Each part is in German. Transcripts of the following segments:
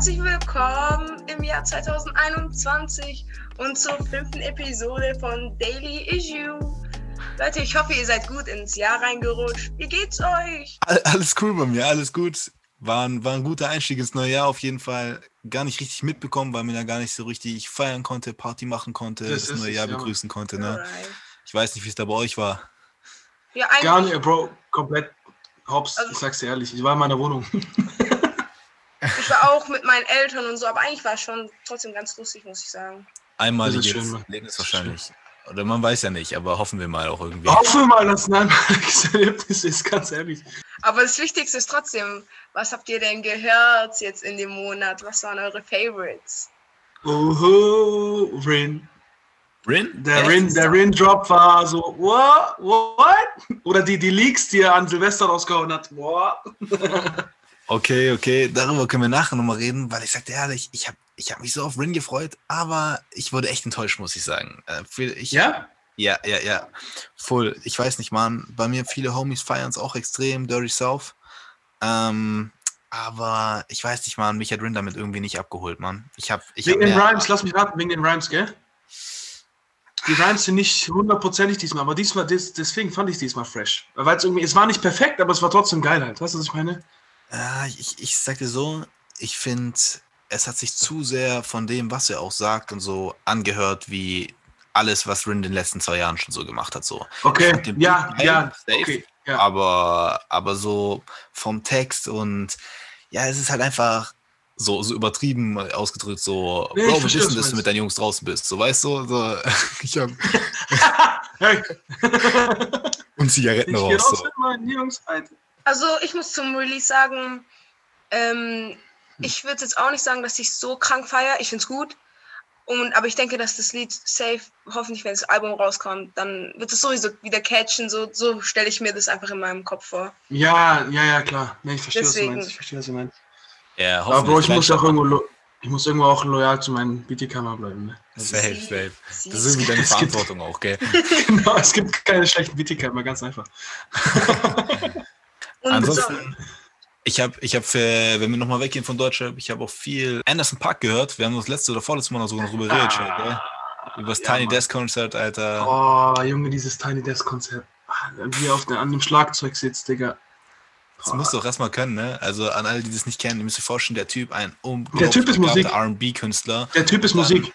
Herzlich willkommen im Jahr 2021 und zur fünften Episode von Daily Issue. Leute, ich hoffe, ihr seid gut ins Jahr reingerutscht. Wie geht's euch? Alles cool bei mir, alles gut. War ein, war ein guter Einstieg ins neue Jahr auf jeden Fall. Gar nicht richtig mitbekommen, weil man ja gar nicht so richtig feiern konnte, Party machen konnte, das, das neue Jahr es, begrüßen ja. konnte. Ne? Ich weiß nicht, wie es da bei euch war. Ja, Gar nicht, Bro, komplett hops. Also, ich sag's dir ehrlich, ich war in meiner Wohnung. ich war auch mit meinen Eltern und so, aber eigentlich war es schon trotzdem ganz lustig, muss ich sagen. Einmaliges Erlebnis wahrscheinlich. Oder man weiß ja nicht, aber hoffen wir mal auch irgendwie. Hoffen wir mal, dass es ein einmaliges Erlebnis ist, ganz ehrlich. Aber das Wichtigste ist trotzdem, was habt ihr denn gehört jetzt in dem Monat? Was waren eure Favorites? Oho, Rin. Rin? Der Rin, der Rin Drop war so, what? What? Oder die, die Leaks, die er an Silvester rausgehauen hat. What? okay, okay, darüber können wir nachher nochmal reden, weil ich sagte ehrlich, ich habe ich hab mich so auf Rin gefreut, aber ich wurde echt enttäuscht, muss ich sagen. Äh, ich, ja? Ja, ja, ja. Voll. Ich weiß nicht, Mann. Bei mir viele Homies feiern es auch extrem, Dirty South. Ähm, aber ich weiß nicht, Mann, mich hat Rin damit irgendwie nicht abgeholt, Mann. Ich hab, ich wegen hab den Rhymes, lass mich raten, wegen den Rhymes, gell? Die Rhymes sind nicht hundertprozentig diesmal, aber diesmal, des, deswegen fand ich diesmal fresh. Weil es irgendwie, es war nicht perfekt, aber es war trotzdem geil halt. Weißt du, was ich meine? Äh, ich, ich sag dir so, ich finde, es hat sich zu sehr von dem, was er auch sagt und so angehört, wie alles, was Rin in den letzten zwei Jahren schon so gemacht hat. So. Okay, ja, ja, okay, ja. Aber, aber so vom Text und ja, es ist halt einfach so, so übertrieben ausgedrückt, so, nee, Bro, wir wissen, dass du mit deinen Jungs draußen bist. So, weißt du, so, ich hab. und Zigaretten ich raus. So. Mit meinen Jungs Also, ich muss zum Release sagen, ähm, ich würde jetzt auch nicht sagen, dass ich so krank feiere. Ich finde es gut. Und, aber ich denke, dass das Lied safe, hoffentlich, wenn das Album rauskommt, dann wird es sowieso wieder catchen. So, so stelle ich mir das einfach in meinem Kopf vor. Ja, ja, ja, klar. Nee, ich verstehe, Deswegen. was du meinst. Ich verstehe, was du meinst. Ja, aber Bro, ich muss auch irgendwo, ich muss irgendwo auch loyal zu meinen BT-Kamera bleiben. Ne? Safe, safe. Das ist irgendwie deine Verantwortung auch, gell? genau, es gibt keine schlechten BT-Kamera, ganz einfach. Ansonsten, ich habe, ich hab, wenn wir nochmal weggehen von Deutschland, ich habe auch viel Anderson Park gehört. Wir haben das letzte oder vorletzte Mal sogar noch drüber geredet, ah? Über das ja, Tiny Desk Konzert, Alter. Oh, Junge, dieses Tiny Desk Konzert. Wie er auf den, an dem Schlagzeug sitzt, Digga. Das musst du auch erstmal können, ne? Also an alle, die das nicht kennen, ihr müsst euch vorstellen, der Typ, ein unglaublich RB-Künstler. Der Typ ist Musik.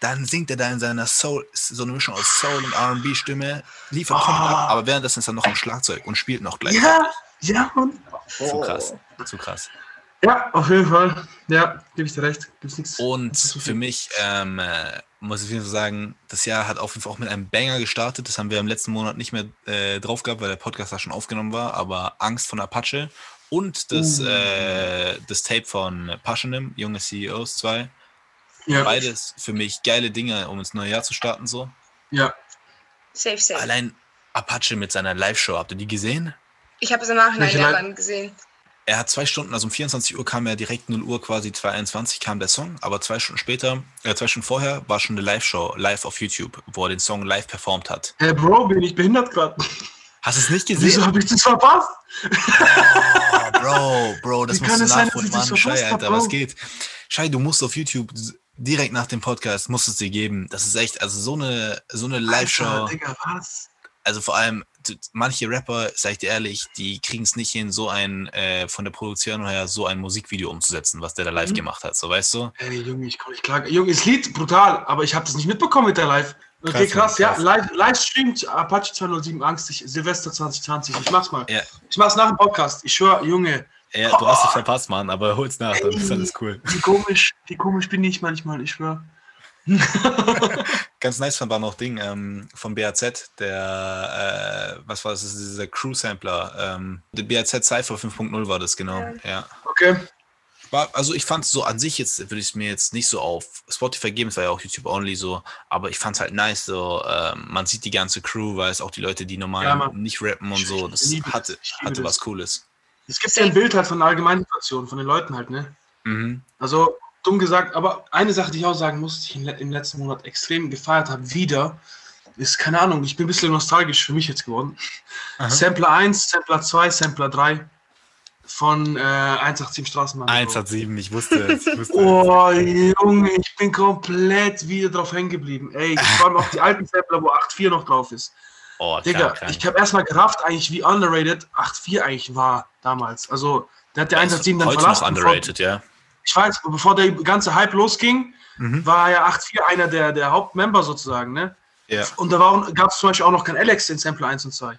Dann singt er da in seiner Soul, so eine Mischung aus Soul und RB-Stimme, liefert oh. ab, aber währenddessen ist er noch am Schlagzeug und spielt noch gleich. Ja, ja, Mann. Oh. Zu krass, zu krass. Ja, auf jeden Fall. Ja, gebe ich dir recht. Gibt's nichts. Und für mich ähm, äh, muss ich sagen, das Jahr hat auf jeden Fall auch mit einem Banger gestartet. Das haben wir im letzten Monat nicht mehr äh, drauf gehabt, weil der Podcast da schon aufgenommen war. Aber Angst von Apache und das, uh. äh, das Tape von Passionim, Junge CEOs 2. Ja. Beides für mich geile Dinge, um ins neue Jahr zu starten. so. Ja. Safe, safe. Allein Apache mit seiner Live-Show, habt ihr die gesehen? Ich habe es im Nachhinein ja dann gesehen. Er hat zwei Stunden, also um 24 Uhr kam er direkt 0 Uhr quasi 221 kam der Song, aber zwei Stunden später, äh, zwei Stunden vorher war schon eine Live-Show, live auf YouTube, wo er den Song live performt hat. Hey Bro, bin ich behindert gerade? Hast du es nicht gesehen? Wieso habe ich das verpasst? Oh, Bro, Bro, das Wie musst du nachholen, Mann. Schei, Alter, was geht? Schei, du musst auf YouTube direkt nach dem Podcast, musst es dir geben. Das ist echt, also so eine, so eine Live-Show. Digga, was? Also vor allem, manche Rapper, sag ich dir ehrlich, die kriegen es nicht hin, so ein, äh, von der Produktion her, so ein Musikvideo umzusetzen, was der da live mhm. gemacht hat, so weißt du? Ey, Junge, ich kann nicht klagen. Junge, das Lied brutal, aber ich habe das nicht mitbekommen mit der Live. Okay, krass, krass, ja, live, live streamt Apache 207 Angst, ich, Silvester 2020, ich mach's mal. Ja. Ich mach's nach dem Podcast, ich schwör, Junge. Ja, du hast es verpasst, Mann, aber hol's nach, dann ist alles cool. Wie komisch, wie komisch bin ich manchmal, ich schwör. Ganz nice fand war noch Ding ähm, vom BAZ, der, äh, was war das, das dieser Crew-Sampler. Ähm, der BAZ Cypher 5.0 war das, genau. Ja. Okay. War, also ich fand es so an sich jetzt, würde ich es mir jetzt nicht so auf Spotify geben, es war ja auch YouTube only so, aber ich fand es halt nice, so, ähm, man sieht die ganze Crew, weil es auch die Leute, die normal ja, nicht rappen und so, das hatte, hatte was Cooles. Es gibt ja ein Bild halt von der Allgemeinsituation, von den Leuten halt, ne? Mhm. Also dumm gesagt, aber eine Sache, die ich auch sagen muss, die ich im letzten Monat extrem gefeiert habe, wieder, ist, keine Ahnung, ich bin ein bisschen nostalgisch für mich jetzt geworden. Aha. Sampler 1, Sampler 2, Sampler 3. von äh, 187 Straßenbahn. 187, ich wusste es. Ich wusste oh, Junge, ich bin komplett wieder drauf hängen geblieben. Ey, vor allem auch die alten Sampler, wo 8.4 noch drauf ist. Oh, Digga, klar, ich habe erstmal gerafft, eigentlich, wie underrated 8.4 eigentlich war damals. Also, der hat der 187 dann verlassen. Noch underrated, ja. Ich weiß, bevor der ganze Hype losging, mhm. war ja 8.4 einer der, der Hauptmember sozusagen, ne? Ja. Und da gab es zum Beispiel auch noch kein Alex in Sampler 1 und 2.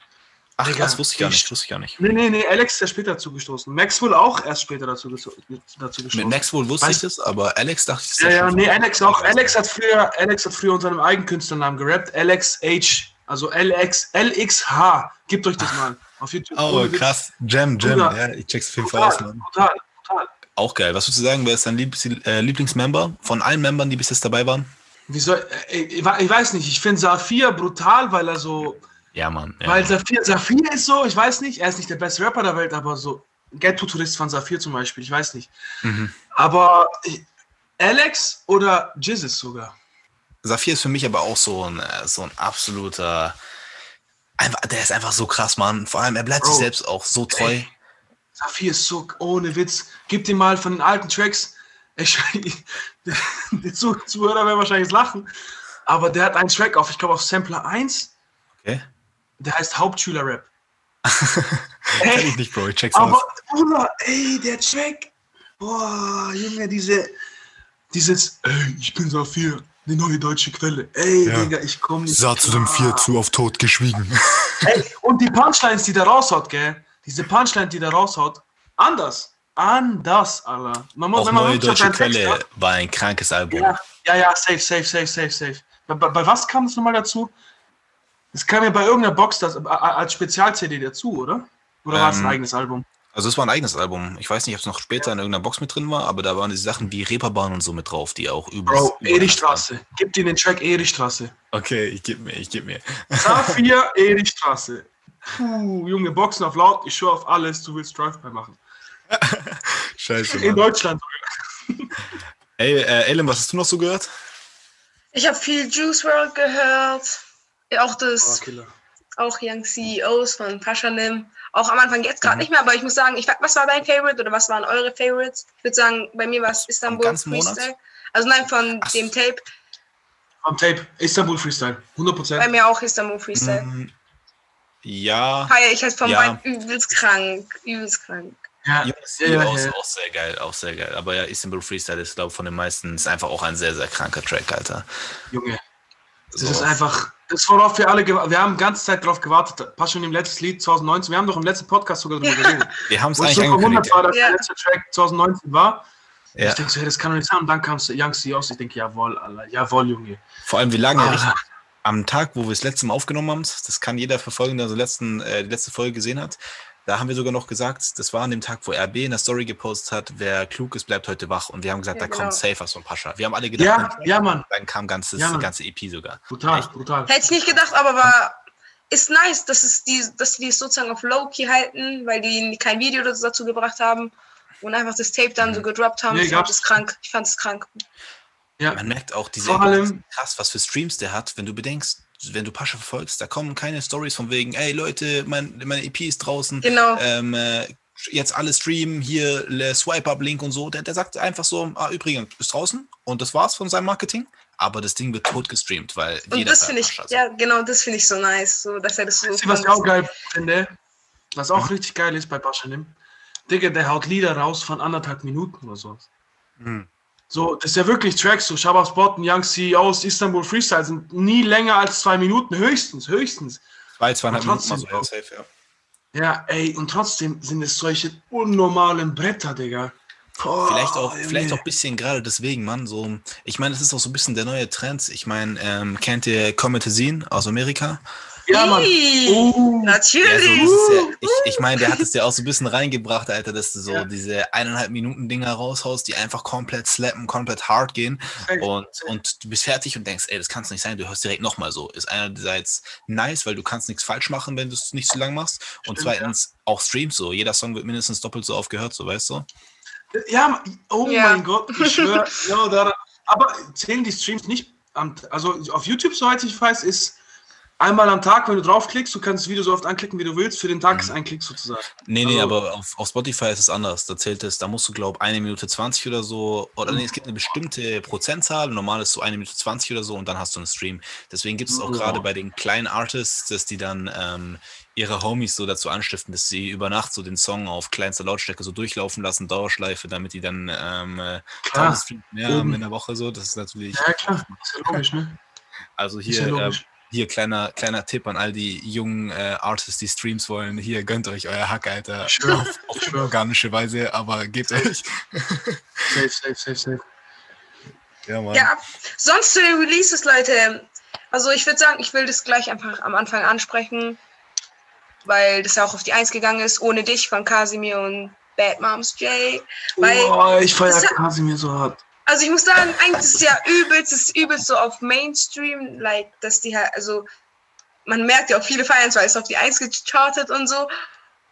Ach, Digga, das wusste ich gar nicht. Wusste ich gar nicht. Nee, nee, nee, Alex ist ja später dazu gestoßen. Maxwell auch erst später dazu, dazu gestoßen. Mit Maxwell wusste weißt, ich das, aber Alex dachte ich das Ja, ja, nee, Alex auch. Alex hat früher, Alex hat früher unter einem Eigenkünstlernamen gerappt. Alex H. Also LX, LXH. Gebt euch das mal auf YouTube. Oh, krass. Jam, Jam. Ja, ich check's auf jeden Fall aus, Mann. Total, total. Auch geil. Was würdest du sagen, wer ist dein äh, Lieblingsmember von allen Membern, die bis jetzt dabei waren? Wie soll, äh, ich, weiß nicht, ich finde Safir brutal, weil er so ja, Mann. Ja, Weil Saphir, Saphir ist so, ich weiß nicht, er ist nicht der beste Rapper der Welt, aber so Ghetto-Tourist von Saphir zum Beispiel, ich weiß nicht. Mhm. Aber Alex oder Jizzes sogar? Saphir ist für mich aber auch so ein, äh, so ein absoluter, einfach, der ist einfach so krass, Mann. Vor allem, er bleibt Bro, sich selbst auch so treu. Ey, Saphir ist so, ohne Witz. Gib dir mal von den alten Tracks, ich, die Zuhörer werden wahrscheinlich lachen, aber der hat einen Track auf, ich glaube auf Sampler 1. Okay. Der heißt Hauptschüler-Rap. Kenn ich nicht, Bro. Ich check's aber, aus. Bruder, ey, der Track. Boah, Junge, diese, dieses, ey, ich bin Saphir, die neue deutsche Quelle. Ey, ja. Digga, ich komm nicht. Satz dem Vier zu auf Tod geschwiegen. Ey, und die Punchlines, die da raushaut, gell? Diese Punchline, die da raushaut, anders. Anders, Alter. Man muss, Auch neue deutsche Quelle hat, war ein krankes Album. Ja, ja, ja, safe, safe, safe, safe, safe. Bei, bei, was kam es nochmal dazu? Es kam ja bei irgendeiner Box das, als Spezial-CD dazu, oder? Oder ähm, war es ein eigenes Album? Also es war ein eigenes Album. Ich weiß nicht, ob es noch später in irgendeiner Box mit drin war, aber da waren die Sachen wie Reeperbahn und so mit drauf, die auch übelst... Bro, Erichstraße. Gib dir den Track Erichstraße. Okay, ich geb mir, ich geb mir. Saphir, Erichstraße. Puh, Junge, Boxen auf laut, ich schwör auf alles, du willst Drive-By machen. Scheiße, Mann. In Deutschland. Ey, äh, Ellen, was hast du noch so gehört? Ich habe viel Juice World gehört. Auch das, oh, auch Young CEOs von Paschanim. Auch am Anfang jetzt gerade mhm. nicht mehr, aber ich muss sagen, ich, was war dein Favorite oder was waren eure Favorites? Ich würde sagen, bei mir war es Istanbul Freestyle. Also nein, von Ach. dem Tape. Vom Tape, Istanbul Freestyle, 100%. Bei mir auch Istanbul Freestyle. Mhm. Ja. Hi, ich heiße vom ja. übelst krank, übelst krank. Ja, ja, ja, ja, auch sehr geil, auch sehr geil. Aber ja, Istanbul Freestyle ist, glaube ich, von den meisten ist einfach auch ein sehr, sehr kranker Track, Alter. Junge, das so. ist einfach, das worauf wir alle, wir haben die ganze Zeit darauf gewartet. Passt schon im letzten Lied 2019. Wir haben doch im letzten Podcast sogar darüber geredet. wir haben es eigentlich angekündigt. war, dass ja. der letzte Track 2019 war. Ja. Ich denke so, hey, das kann doch nicht sein. Und dann kam es Young C aus. Ich denke, jawohl, Alter, jawohl, Junge. Vor allem, wir lagen ah. Am Tag, wo wir das letzte Mal aufgenommen haben. Das kann jeder verfolgen, der so letzten, äh, die letzte Folge gesehen hat. Da haben wir sogar noch gesagt, das war an dem Tag, wo RB in der Story gepostet hat, wer klug ist, bleibt heute wach. Und wir haben gesagt, ja, da genau. kommt Safer ein Pascha. Wir haben alle gedacht, ja, ja, Mann. dann kam ganzes, ja, ganze EP sogar. Brutal, Echt? brutal. Hätte ich nicht gedacht, aber war, ist nice, dass, es die, dass die es sozusagen auf Low-Key halten, weil die kein Video dazu gebracht haben und einfach das Tape dann mhm. so gedroppt haben. Nee, ich fand es krank. Ich fand es krank. Ja. Man merkt auch diese Vor allem, krass, was für Streams der hat, wenn du bedenkst, wenn du Pascha verfolgst, da kommen keine Stories von wegen, ey Leute, mein, meine EP ist draußen. Genau. Ähm, äh, jetzt alle streamen, hier Swipe-Up-Link und so. Der, der sagt einfach so, ah, übrigens, bist draußen und das war's von seinem Marketing. Aber das Ding wird tot gestreamt, weil und jeder das finde ich, ja genau, das finde ich so nice, so dass er das so. Was ich auch geil finde, was auch mhm. richtig geil ist bei Paschanim, Digga, der haut Lieder raus von anderthalb Minuten oder so. Mhm. So, das ist ja wirklich Tracks, so Shabab Spot und Young CEOs, Istanbul Freestyle sind nie länger als zwei Minuten, höchstens, höchstens. Zwei, zweieinhalb Minuten, also ja, safe, ja. Ja, ey, und trotzdem sind es solche unnormalen Bretter, Digga. Oh, vielleicht auch, ey, vielleicht auch ein bisschen gerade deswegen, Mann. So, ich meine, das ist auch so ein bisschen der neue Trend. Ich meine, ähm, kennt ihr Cometazine aus Amerika? Ja, Mann. Oh. Natürlich. Ja, so, ja, ich, ich meine, der hat es ja auch so ein bisschen reingebracht, Alter, dass du so ja. diese eineinhalb Minuten Dinger raushaust, die einfach komplett slappen, komplett hard gehen. Und, und du bist fertig und denkst, ey, das kann es nicht sein, du hörst direkt nochmal so. Ist einerseits nice, weil du kannst nichts falsch machen, wenn du es nicht so lang machst. Und Stimmt, zweitens auch Streams so. Jeder Song wird mindestens doppelt so oft gehört, so weißt du? Ja, oh mein Gott, ich schwöre. ja, aber zählen die Streams nicht, also auf YouTube, soweit ich weiß, ist einmal am Tag, wenn du draufklickst, du kannst das Video so oft anklicken, wie du willst, für den Tag mhm. ist ein Klick sozusagen. Nee, nee, also, aber auf, auf, Spotify ist es anders. Da zählt es, da musst du, glaube ich, eine Minute 20 oder so, oder nee, es gibt eine bestimmte Prozentzahl, normal ist so eine Minute 20 oder so und dann hast du einen Stream. Deswegen gibt es auch ja. gerade bei den kleinen Artists, dass die dann ähm, ihre Homies so dazu anstiften, dass sie über Nacht so den Song auf kleinster Lautstärke so durchlaufen lassen, Dauerschleife, damit die dann ähm, äh, klar, mehr haben in der Woche so. Das ist natürlich. Ja, klar, ist ja logisch, ne? Also hier, ja äh, hier kleiner, kleiner Tipp an all die jungen äh, Artists, die Streams wollen. Hier gönnt euch euer Hack, Alter. Sure. Auf, auf organische Weise, aber gebt euch. safe, safe, safe, safe. Ja, Mann. Ja, sonst zu den Releases, Leute. Also ich würde sagen, ich will das gleich einfach am Anfang ansprechen, weil das ja auch auf die Eins gegangen ist, ohne dich von Casimir und Bad Moms J. Weil oh, ich feiere Casimir so hart. Also ich muss sagen, eigentlich ist es ja übelst, ist übelst so auf Mainstream, like, dass die halt, also man merkt ja auch viele feiern weil es auf die Eins gechartet und so.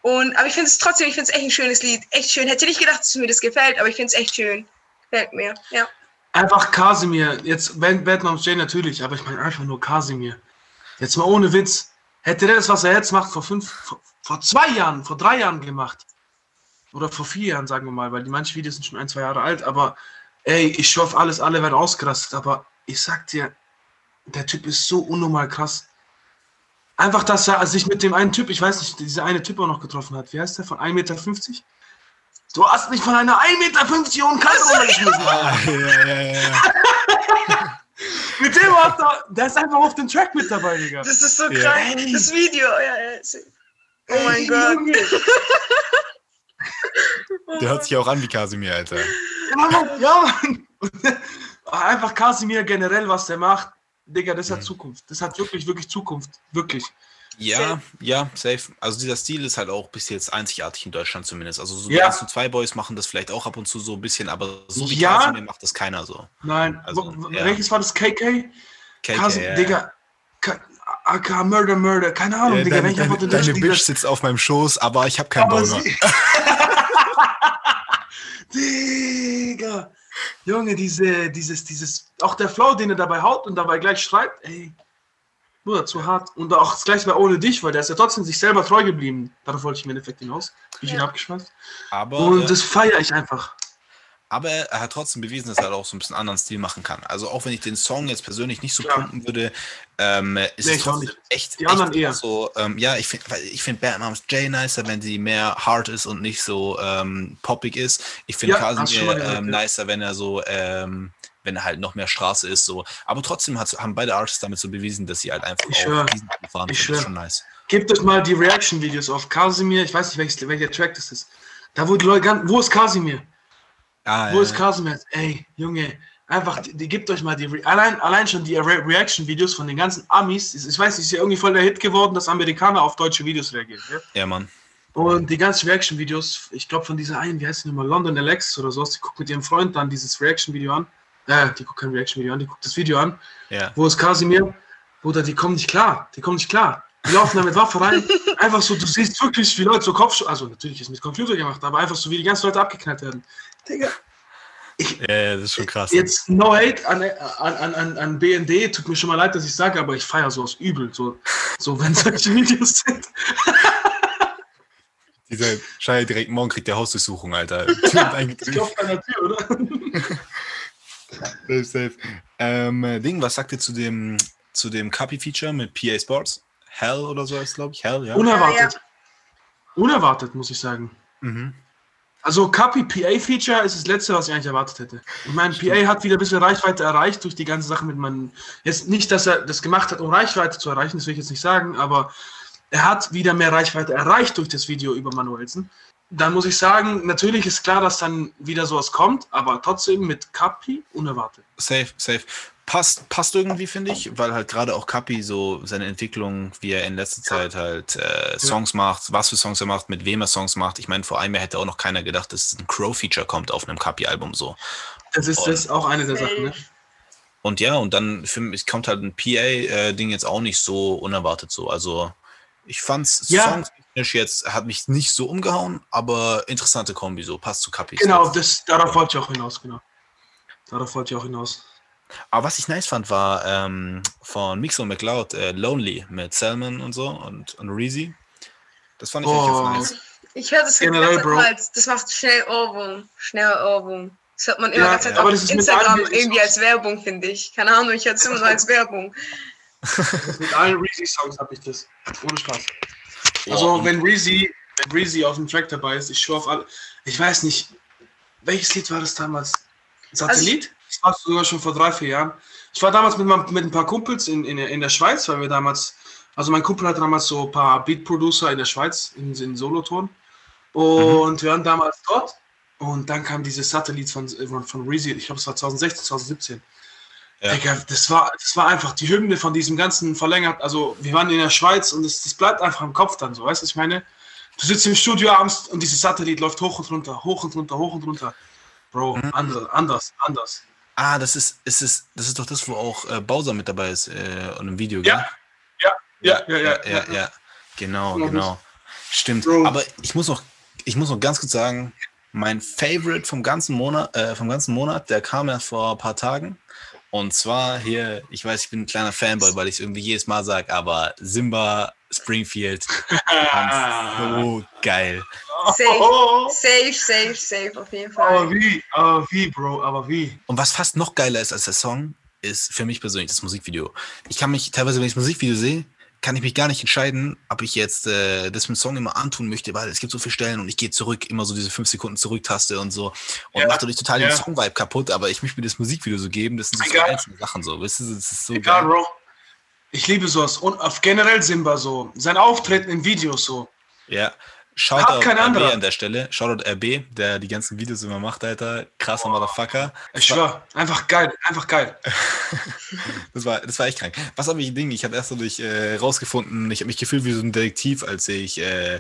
Und, aber ich finde es trotzdem, ich finde es echt ein schönes Lied. Echt schön. Hätte nicht gedacht, dass mir das gefällt, aber ich finde es echt schön. Gefällt mir, ja. Einfach Kasimir. Jetzt Batman Jay natürlich, aber ich meine einfach nur Kasimir. Jetzt mal ohne Witz. Hätte der das, was er jetzt macht, vor fünf, vor, vor zwei Jahren, vor drei Jahren gemacht. Oder vor vier Jahren, sagen wir mal, weil die manchen Videos sind schon ein, zwei Jahre alt, aber ey, ich hoffe, alles, alle werden ausgerastet, aber ich sag dir, der Typ ist so unnormal krass. Einfach, dass er sich mit dem einen Typ, ich weiß nicht, dieser eine Typ auch noch getroffen hat. Wie heißt der? Von 1,50 Meter? Du hast mich von einer 1,50 Meter hohen Kante runtergeschmissen. ja, ja, ja, ja. mit dem hat er, der ist einfach auf dem Track mit dabei, Digga. Das ist so ja. krank, das Video. Ja, ja. Oh mein Ey, Gott. Der hört sich auch an wie Kasimir, Alter. Ja, ja. Einfach Kasimir generell, was der macht. Digga, das hat mhm. Zukunft. Das hat wirklich, wirklich Zukunft. Wirklich. Ja, safe. ja, safe. Also dieser Stil ist halt auch bis jetzt einzigartig in Deutschland zumindest. Also so ja. die zwei Boys machen das vielleicht auch ab und zu so ein bisschen, aber so wie ja. Kasimir macht das keiner so. Nein. Also, ja. Welches war das? KK? KK, Kasim, ja. Digga. AK Murder Murder, keine Ahnung, ja, Digga. Deine, deine, deine Bitch sitzt auf meinem Schoß, aber ich habe keinen Boner. Digga. Junge, diese, dieses, dieses, auch der Flow, den er dabei haut und dabei gleich schreibt, ey, Bruder, zu hart. Und auch das gleiche bei ohne dich, weil der ist ja trotzdem sich selber treu geblieben. Darauf wollte ich im Endeffekt hinaus. Bin ich ja. ihn abgeschmeißt. Aber, und das feiere ich einfach. Aber er hat trotzdem bewiesen, dass er auch so ein bisschen anderen Stil machen kann. Also auch wenn ich den Song jetzt persönlich nicht so ja. pumpen würde, ähm, ist nee, es trotzdem echt, Die anderen echt eher. so, ähm, ja, ich finde ich find Bad Moms J nicer, wenn sie mehr hard ist und nicht so ähm, poppig ist. Ich finde ja, Casimir ähm, nicer, wenn er so, ähm, wenn er halt noch mehr Straße ist. so. Aber trotzdem hat, haben beide Artists damit so bewiesen, dass sie halt einfach ich auch diesen fahren. Ich das ist schon nice. Gebt euch mal die Reaction-Videos auf Casimir. Ich weiß nicht, welches, welcher Track das ist. Da wo Leute, wo ist Casimir? Ah, Wo ja, ist Casimir? Ey, Junge, einfach, die, die, gebt euch mal die, Re allein, allein schon die Re Reaction-Videos von den ganzen Amis. Ich weiß, ist ja irgendwie voll der Hit geworden, dass Amerikaner auf deutsche Videos reagieren. Ja, ja Mann. Und die ganzen Reaction-Videos, ich glaube von dieser einen, wie heißt die nochmal, London Alex oder so, die guckt mit ihrem Freund dann dieses Reaction-Video an. Äh, die guckt kein Reaction-Video an, die guckt das Video an. Ja. Wo ist Casimir? Bruder, die kommen nicht klar, die kommen nicht klar. Die laufen da mit Waffe rein. Einfach so, du siehst wirklich, wie Leute so Kopf, also natürlich ist mit Computer gemacht, aber einfach so, wie die ganzen Leute abgeknallt werden. Digga. Ich, ja, das ist schon krass. Jetzt no hate an, an, an, an BND, tut mir schon mal leid, dass ich sage, aber ich feiere so aus übel, so, so wenn solche Videos sind. Dieser Scheiße direkt morgen kriegt der Hausdurchsuchung, Alter. ich glaube an der Tür, oder? safe, safe. Ähm, Ding, was sagt ihr zu dem, zu dem Copy-Feature mit PA Sports? Hell oder so ist, glaube ich. Hell, ja. Unerwartet. Ja, ja. Unerwartet, muss ich sagen. Mhm. Also Kapi PA-Feature ist das letzte, was ich eigentlich erwartet hätte. Ich meine, PA hat wieder ein bisschen Reichweite erreicht durch die ganze Sache mit man. Jetzt nicht, dass er das gemacht hat, um Reichweite zu erreichen, das will ich jetzt nicht sagen, aber er hat wieder mehr Reichweite erreicht durch das Video über Manuelsen. Dann muss ich sagen, natürlich ist klar, dass dann wieder sowas kommt, aber trotzdem mit Kapi unerwartet. Safe, safe passt, passt irgendwie, finde ich, weil halt gerade auch Kapi so seine Entwicklung, wie er in letzter Zeit halt äh, Songs ja. macht, was für Songs er macht, mit wem er Songs macht. Ich meine, vor einem Jahr hätte auch noch keiner gedacht, dass ein Crow-Feature kommt auf einem Kapi-Album so. Das ist, und, das ist auch eine der Sachen, ne? Und ja, und dann für mich kommt halt ein PA-Ding äh, jetzt auch nicht so unerwartet so. Also ich fand's ja. songtechnisch jetzt, hat mich nicht so umgehauen, aber interessante Kombi so, passt zu Kapi. Genau, das, darauf wollte ich auch hinaus, genau. Darauf wollte ich auch hinaus. Aber was ich nice fand, war ähm, von Mixo und McLeod äh, Lonely mit Salmon und so und, und Reezy. Das fand ich oh. echt nice. Ich höre das generell, Bro. Als, das macht schnell Ohrwurm. Schnell Ohrwurm. Das hört man immer ja, Zeit auf Instagram irgendwie als Werbung, finde ich. Keine Ahnung, ich höre es immer nur als Werbung. mit allen Reezy-Songs habe ich das. Ohne Spaß. Also, wenn Reezy, wenn Reezy auf dem Track dabei ist, ich schwöre auf alle. Ich weiß nicht, welches Lied war das damals? Satellit? Das war sogar schon vor drei, vier Jahren. Ich war damals mit, mit ein paar Kumpels in, in, in der Schweiz, weil wir damals, also mein Kumpel hatte damals so ein paar Beat-Producer in der Schweiz, in, in Solothurn. Und mhm. wir waren damals dort und dann kam dieses Satellit von, von, von Reezy, ich glaube es war 2016, 2017. Ja. Digga, das war, das war einfach die Hymne von diesem ganzen verlängert. Also, wir waren in der Schweiz und das, das bleibt einfach im Kopf dann so, weißt du, ich meine? Du sitzt im Studio abends und dieses Satellit läuft hoch und runter, hoch und runter, hoch und runter. Bro, mhm. anders, anders, anders. Ah, das ist, ist es, das ist doch das, wo auch äh, Bowser mit dabei ist äh, in einem Video, gell? Ja, ja, ja, ja, ja, ja, ja, ja. Genau, genau. Stimmt. Bro. Aber ich muss noch, ich muss noch ganz kurz sagen, mein Favorite vom ganzen Monat, äh, vom ganzen Monat, der kam ja vor ein paar Tagen. Und zwar hier, ich weiß, ich bin ein kleiner Fanboy, weil ich es irgendwie jedes Mal sage, aber Simba Springfield so geil. Safe, safe, safe, safe, auf jeden Fall. Aber wie, aber wie, Bro, aber wie. Und was fast noch geiler ist als der Song, ist für mich persönlich das Musikvideo. Ich kann mich teilweise, wenn ich das Musikvideo sehe, kann ich mich gar nicht entscheiden, ob ich jetzt äh, das mit dem Song immer antun möchte, weil es gibt so viele Stellen und ich gehe zurück, immer so diese 5 Sekunden zurücktaste und so. Und ja, macht dadurch total ja. den Song-Vibe kaputt, aber ich möchte mir das Musikvideo so geben, das sind so einzelne Sachen so, weißt du, das ist so Egal, geil. Bro. Ich liebe sowas. Und auf generell Simba so. Sein Auftreten in Videos so. Ja. Shoutout RB anderer. an der Stelle. Shoutout RB, der die ganzen Videos immer macht, Alter. Krasser oh. Motherfucker. Ich schwör, einfach geil, einfach geil. das, war, das war echt krank. Was habe ich Ding? Ich habe erst dadurch äh, rausgefunden, ich habe mich gefühlt wie so ein Detektiv, als ich äh,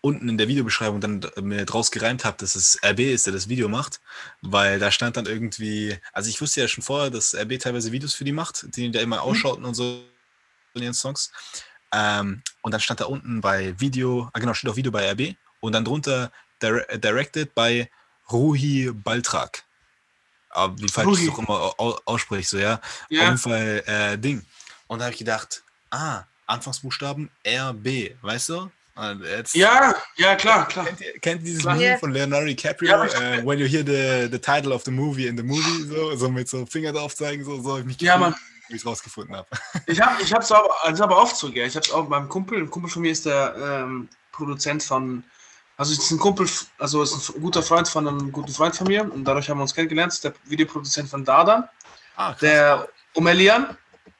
unten in der Videobeschreibung dann mir draus gereimt habe, dass es RB ist, der das Video macht, weil da stand dann irgendwie, also ich wusste ja schon vorher, dass RB teilweise Videos für die macht, die da immer mhm. ausschauten mhm. und so in ihren Songs. Ähm, und dann stand da unten bei Video, ah genau, steht auch Video bei RB und dann drunter Directed bei Ruhi Baltrak. Aber wie falsch ich es auch immer ausspreche, so ja. ja. Auf jeden Fall äh, Ding. Und da habe ich gedacht, ah, Anfangsbuchstaben RB, weißt du? Jetzt, ja, ja, klar, klar. Kennt ihr, kennt ihr dieses klar. Meme von Leonardo DiCaprio? Ja, uh, when you hear the, the title of the movie in the movie, so, so mit so Finger drauf zeigen, so, so habe ich mich ja, Mann wie ich es rausgefunden habe. Ich habe ich es aber, also aber oft so, gell. Ich habe es auch beim Kumpel. Ein Kumpel von mir ist der ähm, Produzent von, also ist ein Kumpel, also ist ein guter Freund von einem guten Freund von mir und dadurch haben wir uns kennengelernt. Ist der Videoproduzent von Dardan. Ah, krass. Der Omelian.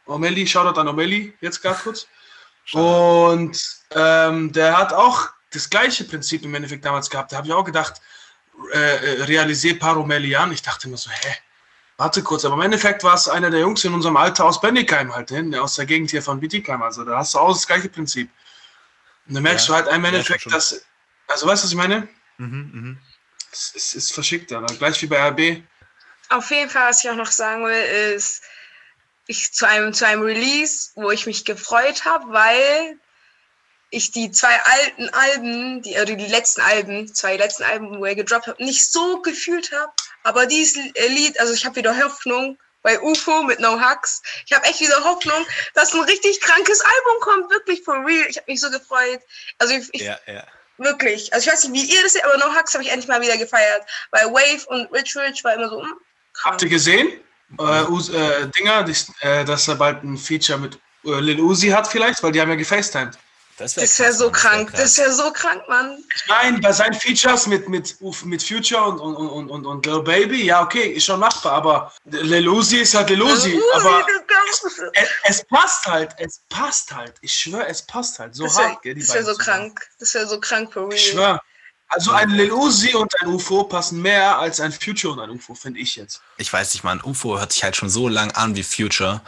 Omeli, Shoutout an Omeli, jetzt gerade kurz. Und ähm, der hat auch das gleiche Prinzip im Endeffekt damals gehabt. Da habe ich auch gedacht, äh, äh realisier par Omelian. Ich dachte immer so, hä? Warte kurz, aber im Endeffekt war es einer der Jungs in unserem Alter aus Bendigheim halt, hin, aus der Gegend hier von Bietigheim. Also da hast du auch das gleiche Prinzip. Und da merkst ja, du halt im Endeffekt, dass. Also weißt du, was ich meine? Mhm, mh. Es, es ist verschickt, aber gleich wie bei RB. Auf jeden Fall, was ich auch noch sagen will, ist, ich zu einem, zu einem Release, wo ich mich gefreut habe, weil ich die zwei alten Alben, die, oder die letzten Alben, zwei letzten Alben, wo er gedroppt hat, nicht so gefühlt habe. Aber dieses Lied, also ich habe wieder Hoffnung bei UFO mit No Hugs. Ich habe echt wieder Hoffnung, dass ein richtig krankes Album kommt, wirklich for real. Ich habe mich so gefreut. Also ich, ja, ja. wirklich. Also ich weiß nicht, wie ihr das seht, aber No Hugs habe ich endlich mal wieder gefeiert. Bei Wave und Rich Rich war immer so. Mh, hm, Habt ihr gesehen? Äh, äh, Dinger, die, äh, dass er bald ein Feature mit äh, Lil Uzi hat vielleicht, weil die haben ja gefacetimed. Das wäre wär so krank. Das wäre so krank, Mann. Meine, bei seinen Features mit, mit, mit Future und, und, und, und, und Lil Baby, ja, okay, ist schon machbar, aber Lil Uzi ist halt Lil Uzi. aber es, es, passt halt, es passt halt. Ich schwöre, es passt halt. So das wär, hart, gell, Das wäre so krank. Das wäre so krank, for real. Ich schwöre. Also ein Lil Uzi und ein UFO passen mehr als ein Future und ein UFO, finde ich jetzt. Ich weiß nicht, man, UFO hört sich halt schon so lang an wie Future.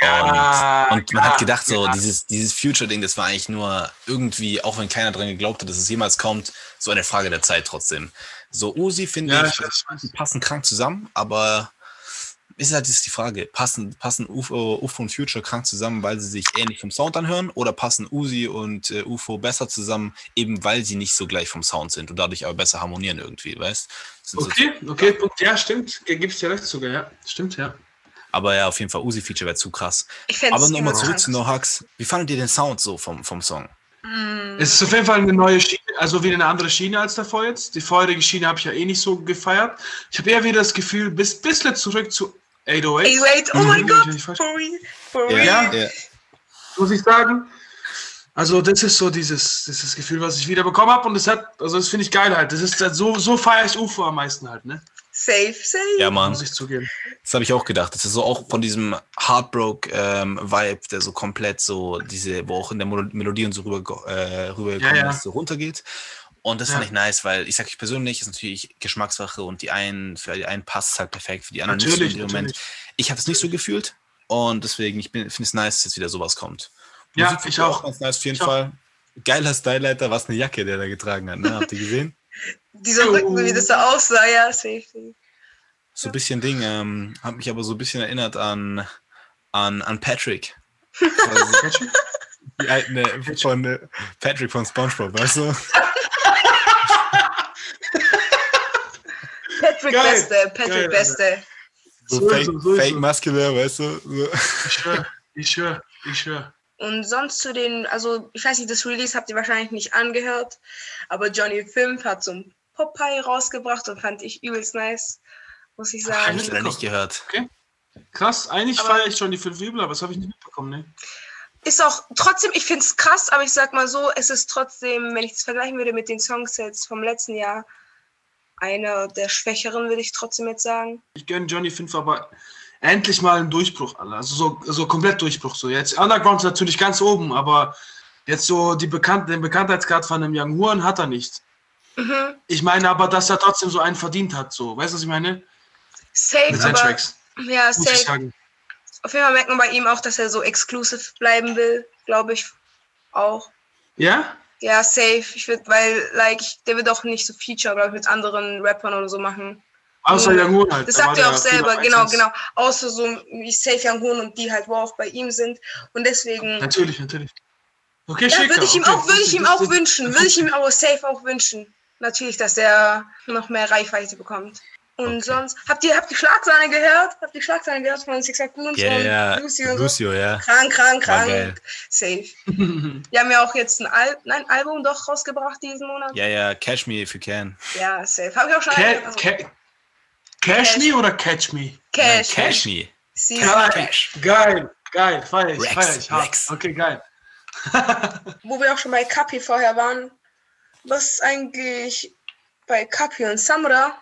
Ja, und, und man hat gedacht, so, ja. dieses, dieses Future-Ding, das war eigentlich nur irgendwie, auch wenn keiner dran geglaubt hat, dass es jemals kommt, so eine Frage der Zeit trotzdem. So, Uzi finde ja, ich, die passen krank zusammen, aber ist halt ist die Frage, passen, passen UFO, UFO und Future krank zusammen, weil sie sich ähnlich vom Sound anhören, oder passen Uzi und äh, UFO besser zusammen, eben weil sie nicht so gleich vom Sound sind und dadurch aber besser harmonieren irgendwie, weißt Okay, so okay, Punkt, ja, stimmt, gibst dir recht sogar, ja, stimmt, ja. Aber ja, auf jeden Fall, Uzi-Feature wäre zu krass. Aber nochmal zurück zu No Hugs. Wie fandet ihr den Sound so vom, vom Song? Mm. Es ist auf jeden Fall eine neue Schiene, also wieder eine andere Schiene als davor jetzt. Die vorherige Schiene habe ich ja eh nicht so gefeiert. Ich habe eher wieder das Gefühl, bis bisschen zurück zu 808. 808, oh mein mhm. Gott, for real, for real. Ja, ja, muss ich sagen. Also das ist so dieses, dieses Gefühl, was ich wieder bekommen habe und das hat, also das finde ich geil halt. Das ist halt so, so feiere ich UFO am meisten halt, ne? Safe, safe. Ja, Mann. Muss ich zugeben. Das habe ich auch gedacht. Das ist so auch von diesem Heartbroke-Vibe, ähm, der so komplett so diese, wo auch in der Melodie und so rüber, äh, rübergekommen ja, ja. ist, so runtergeht. Und das ja. fand ich nice, weil ich sage ich persönlich, ist natürlich Geschmackssache und die einen, für die einen passt es halt perfekt, für die anderen natürlich, nicht so im Moment. Ich habe es nicht so gefühlt und deswegen, ich finde es nice, dass jetzt wieder sowas kommt. Ja, Musik ich auch. Ganz nice, auf jeden ich Fall. Auch. Geiler Styleiter, was eine Jacke, der da getragen hat, ne? Habt ihr gesehen? Dieser Rücken, wie das da aussah, ja, safe. So ein bisschen Ding, ähm, hat mich aber so ein bisschen erinnert an, an, an Patrick. Also, Patrick? Die alten von äh, Patrick von SpongeBob, weißt du? Patrick Geil. Beste, Patrick Geil, Beste. So, so fake, so fake muscular, weißt du? So. Ich höre, ich höre, ich höre. Und sonst zu den, also ich weiß nicht, das Release habt ihr wahrscheinlich nicht angehört, aber Johnny 5 hat so ein Popeye rausgebracht und fand ich übelst nice, muss ich sagen. Hab ich leider nicht gehört. Okay. Krass, eigentlich feiere ich Johnny 5 übel, aber das habe ich nicht mitbekommen, ne? Ist auch trotzdem, ich finde es krass, aber ich sag mal so, es ist trotzdem, wenn ich es vergleichen würde mit den Songsets vom letzten Jahr, einer der schwächeren, würde ich trotzdem jetzt sagen. Ich gönne Johnny 5 aber endlich mal einen Durchbruch, Alter. Also so, so komplett Durchbruch. So jetzt Underground ist natürlich ganz oben, aber jetzt so die Bekannt den Bekanntheitsgrad von einem Young Huren hat er nicht. Mhm. Ich meine aber, dass er trotzdem so einen verdient hat. So, weißt du, was ich meine? Safe, Mit aber, Tracks. Ja, safe. Auf jeden Fall merkt man bei ihm auch, dass er so exclusive bleiben will, glaube ich auch. Ja? Ja, safe. Ich würde, weil, like, der wird auch nicht so Feature, glaube ich, mit anderen Rappern oder so machen. Außer Young Hoon halt. Das sagt er auch selber, genau, genau. Außer so wie Safe Young Hoon und die halt, wo auch bei ihm sind. Und deswegen. Natürlich, natürlich. Okay, ja, würde ich ihm okay. auch, würde ich ihm auch wünschen, würde ich ihm aber safe auch wünschen. Natürlich, dass er noch mehr Reichweite bekommt. Und okay. sonst, habt ihr, habt ihr Schlagsahne gehört? Habt ihr Schlagsahne gehört von Six Goons yeah, und yeah. Lucy und Lucio, so? ja. Krank, krank, krank. Safe. Die haben ja auch jetzt ein Al Nein, Album doch rausgebracht diesen Monat. Ja, ja, Catch Me If You Can. Ja, safe. Hab ich auch schon. Ca also, ca Cash Me oder Catch Me? Cash. Nein, Cash Me. Cash. Geil, geil, feier ich, feier ich. Rex. Okay, geil. Wo wir auch schon bei Kapi vorher waren, was ist eigentlich bei Kapi und Samra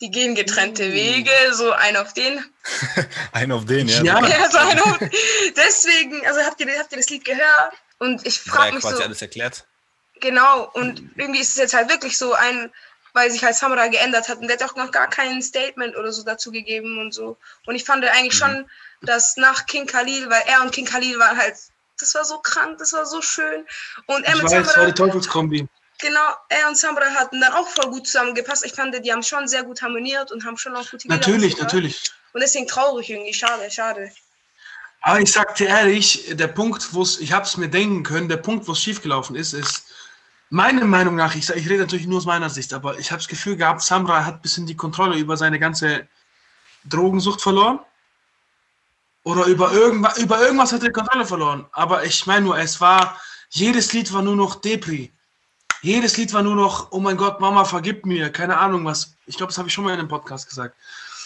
die gehen getrennte mm. Wege, so ein auf den. ein auf den, ja. Ja, ja so ein auf, deswegen, also habt ihr, habt ihr das Lied gehört? Und ich frage mich quasi so. alles erklärt. Genau, und irgendwie ist es jetzt halt wirklich so ein, weil sich halt Samurai geändert hat und der hat auch noch gar kein Statement oder so dazu gegeben und so. Und ich fand eigentlich mhm. schon, dass nach King Khalil, weil er und King Khalil waren halt, das war so krank, das war so schön. Und er ich mit weiß, Samurai, war die Teufelskombi. Genau, er und Samra hatten dann auch voll gut zusammengepasst. Ich fand, die haben schon sehr gut harmoniert und haben schon auch gute Natürlich, natürlich. Und deswegen traurig irgendwie, schade, schade. Aber ich sag dir ehrlich, der Punkt, wo es, ich habe es mir denken können, der Punkt, wo es schiefgelaufen ist, ist, meiner Meinung nach, ich, ich rede natürlich nur aus meiner Sicht, aber ich habe das Gefühl gehabt, Samra hat ein bisschen die Kontrolle über seine ganze Drogensucht verloren. Oder über, irgendwas, über irgendwas hat er die Kontrolle verloren. Aber ich meine nur, es war, jedes Lied war nur noch Depri. Jedes Lied war nur noch, oh mein Gott, Mama, vergib mir, keine Ahnung was. Ich glaube, das habe ich schon mal in einem Podcast gesagt.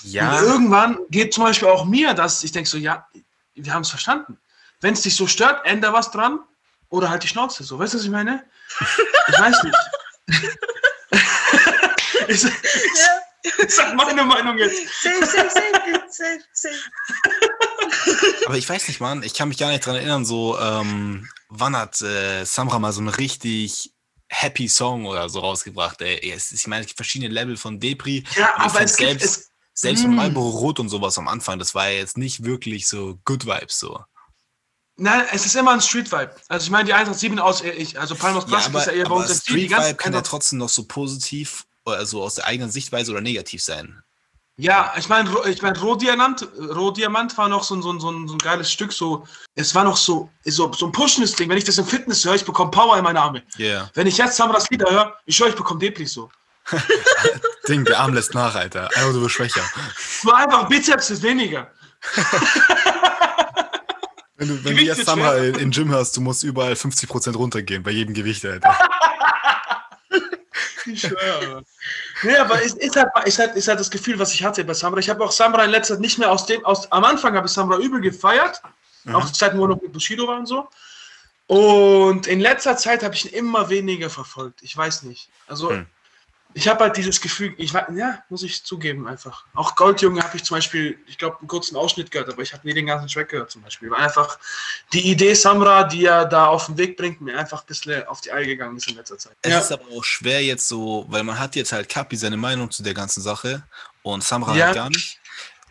Ja. Und irgendwann geht zum Beispiel auch mir, dass ich denke so, ja, wir haben es verstanden. Wenn es dich so stört, ändere was dran oder halt die Schnauze. So, weißt du, was ich meine? Ich weiß nicht. ich, ja. ich sag meine Meinung jetzt. Safe, safe, safe, safe, safe. Aber ich weiß nicht, Mann, ich kann mich gar nicht dran erinnern, so, ähm, wann hat äh, Samra mal so ein richtig Happy Song oder so rausgebracht. Ey. Es ich meine, verschiedene Level von Depri. Ja, aber es selbst, gibt, es, selbst mit mm. Marlboro Rot und sowas am Anfang, das war ja jetzt nicht wirklich so Good Vibes so. Nein, es ist immer ein Street Vibe. Also ich meine, die 187 aus, äh, ich, also Palmas Classic ja, ist ja eher bei uns Street Vibe kann ja trotzdem noch so positiv, also aus der eigenen Sichtweise oder negativ sein. Ja, ich meine, ich mein, Rohdiamant, Rohdiamant war noch so ein, so, ein, so, ein, geiles Stück, so, es war noch so, so, so ein pushendes Ding. Wenn ich das im Fitness höre, ich bekomme Power in meine Arme. Yeah. Wenn ich jetzt Samras Lieder höre, ich höre, ich bekomme Depri so. Ding, der Arm lässt nach, Alter. Einfach du bist schwächer. Nur einfach Bizeps ist weniger. wenn du, wenn du jetzt Samra im Gym hast, du musst überall 50% runtergehen, bei jedem Gewicht, Alter. ich schwöre. Nee, aber es ist halt, ist, halt, ist halt das Gefühl, was ich hatte bei Samra. Ich habe auch Samra in letzter Zeit nicht mehr aus dem, aus, am Anfang habe ich Samra übel gefeiert, mhm. auch die Zeiten, wo wir noch mit Bushido waren und so. Und in letzter Zeit habe ich ihn immer weniger verfolgt. Ich weiß nicht. Also, mhm ich habe halt dieses Gefühl, ich ja, muss ich zugeben einfach. Auch Goldjunge habe ich zum Beispiel, ich glaube, einen kurzen Ausschnitt gehört, aber ich habe nie den ganzen Track gehört zum Beispiel. Weil einfach die Idee Samra, die er da auf den Weg bringt, mir einfach ein bisschen auf die Eier gegangen ist in letzter Zeit. Es ja. ist aber auch schwer jetzt so, weil man hat jetzt halt Kapi seine Meinung zu der ganzen Sache und Samra ja. halt gar nicht.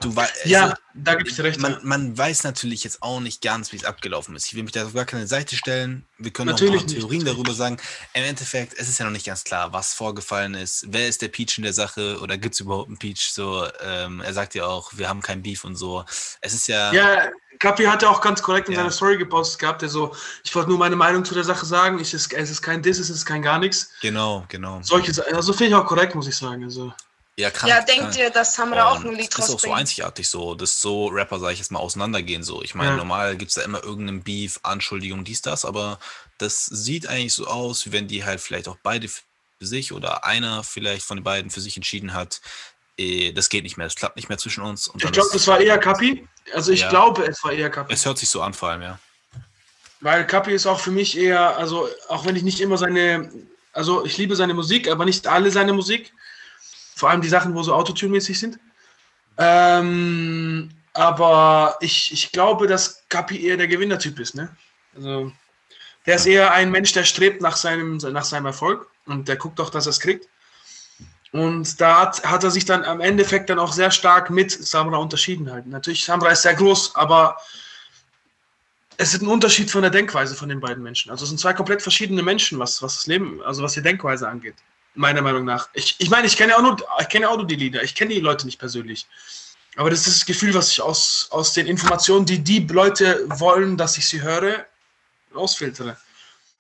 Du also, ja, da gebe ich dir recht. Man, man, weiß natürlich jetzt auch nicht ganz, wie es abgelaufen ist. Ich will mich da auf gar keine Seite stellen. Wir können natürlich noch ein paar Theorien nicht. darüber sagen. Im Endeffekt, es ist ja noch nicht ganz klar, was vorgefallen ist. Wer ist der Peach in der Sache oder gibt es überhaupt einen Peach? So, ähm, er sagt ja auch, wir haben kein Beef und so. Es ist ja. Ja, Kapi hat ja auch ganz korrekt in ja. seiner Story gepostet gehabt, der so, ich wollte nur meine Meinung zu der Sache sagen. Ich, es, es ist kein Diss, es ist kein gar nichts. Genau, genau. Solche, also finde ich auch korrekt, muss ich sagen. Also. Ja, krank, ja denkt ihr, dass Samra auch ein Lied Das ist auch so einzigartig so, dass so Rapper, sag ich jetzt mal, auseinandergehen so. Ich meine, ja. normal gibt es da immer irgendeinen Beef, Anschuldigung, dies, das, aber das sieht eigentlich so aus, wie wenn die halt vielleicht auch beide für sich oder einer vielleicht von den beiden für sich entschieden hat, eh, das geht nicht mehr, das klappt nicht mehr zwischen uns. ich glaube, das war eher Kapi. Also ich ja, glaube, es war eher Kapi. Es hört sich so an, vor allem, ja. Weil Kapi ist auch für mich eher, also auch wenn ich nicht immer seine, also ich liebe seine Musik, aber nicht alle seine Musik. Vor allem die Sachen, wo so Autotune-mäßig sind. Ähm, aber ich, ich glaube, dass Kapi eher der Gewinnertyp ist. Ne? Also, der ist eher ein Mensch, der strebt nach seinem, nach seinem Erfolg und der guckt auch, dass er es kriegt. Und da hat, hat er sich dann am Endeffekt dann auch sehr stark mit Samra unterschieden halt. Natürlich, Samra ist sehr groß, aber es ist ein Unterschied von der Denkweise von den beiden Menschen. Also es sind zwei komplett verschiedene Menschen, was, was das Leben, also was die Denkweise angeht meiner Meinung nach. Ich, ich meine, ich kenne ja auch nur, ich kenne auch nur die Lieder, ich kenne die Leute nicht persönlich. Aber das ist das Gefühl, was ich aus, aus den Informationen, die die Leute wollen, dass ich sie höre, ausfiltere.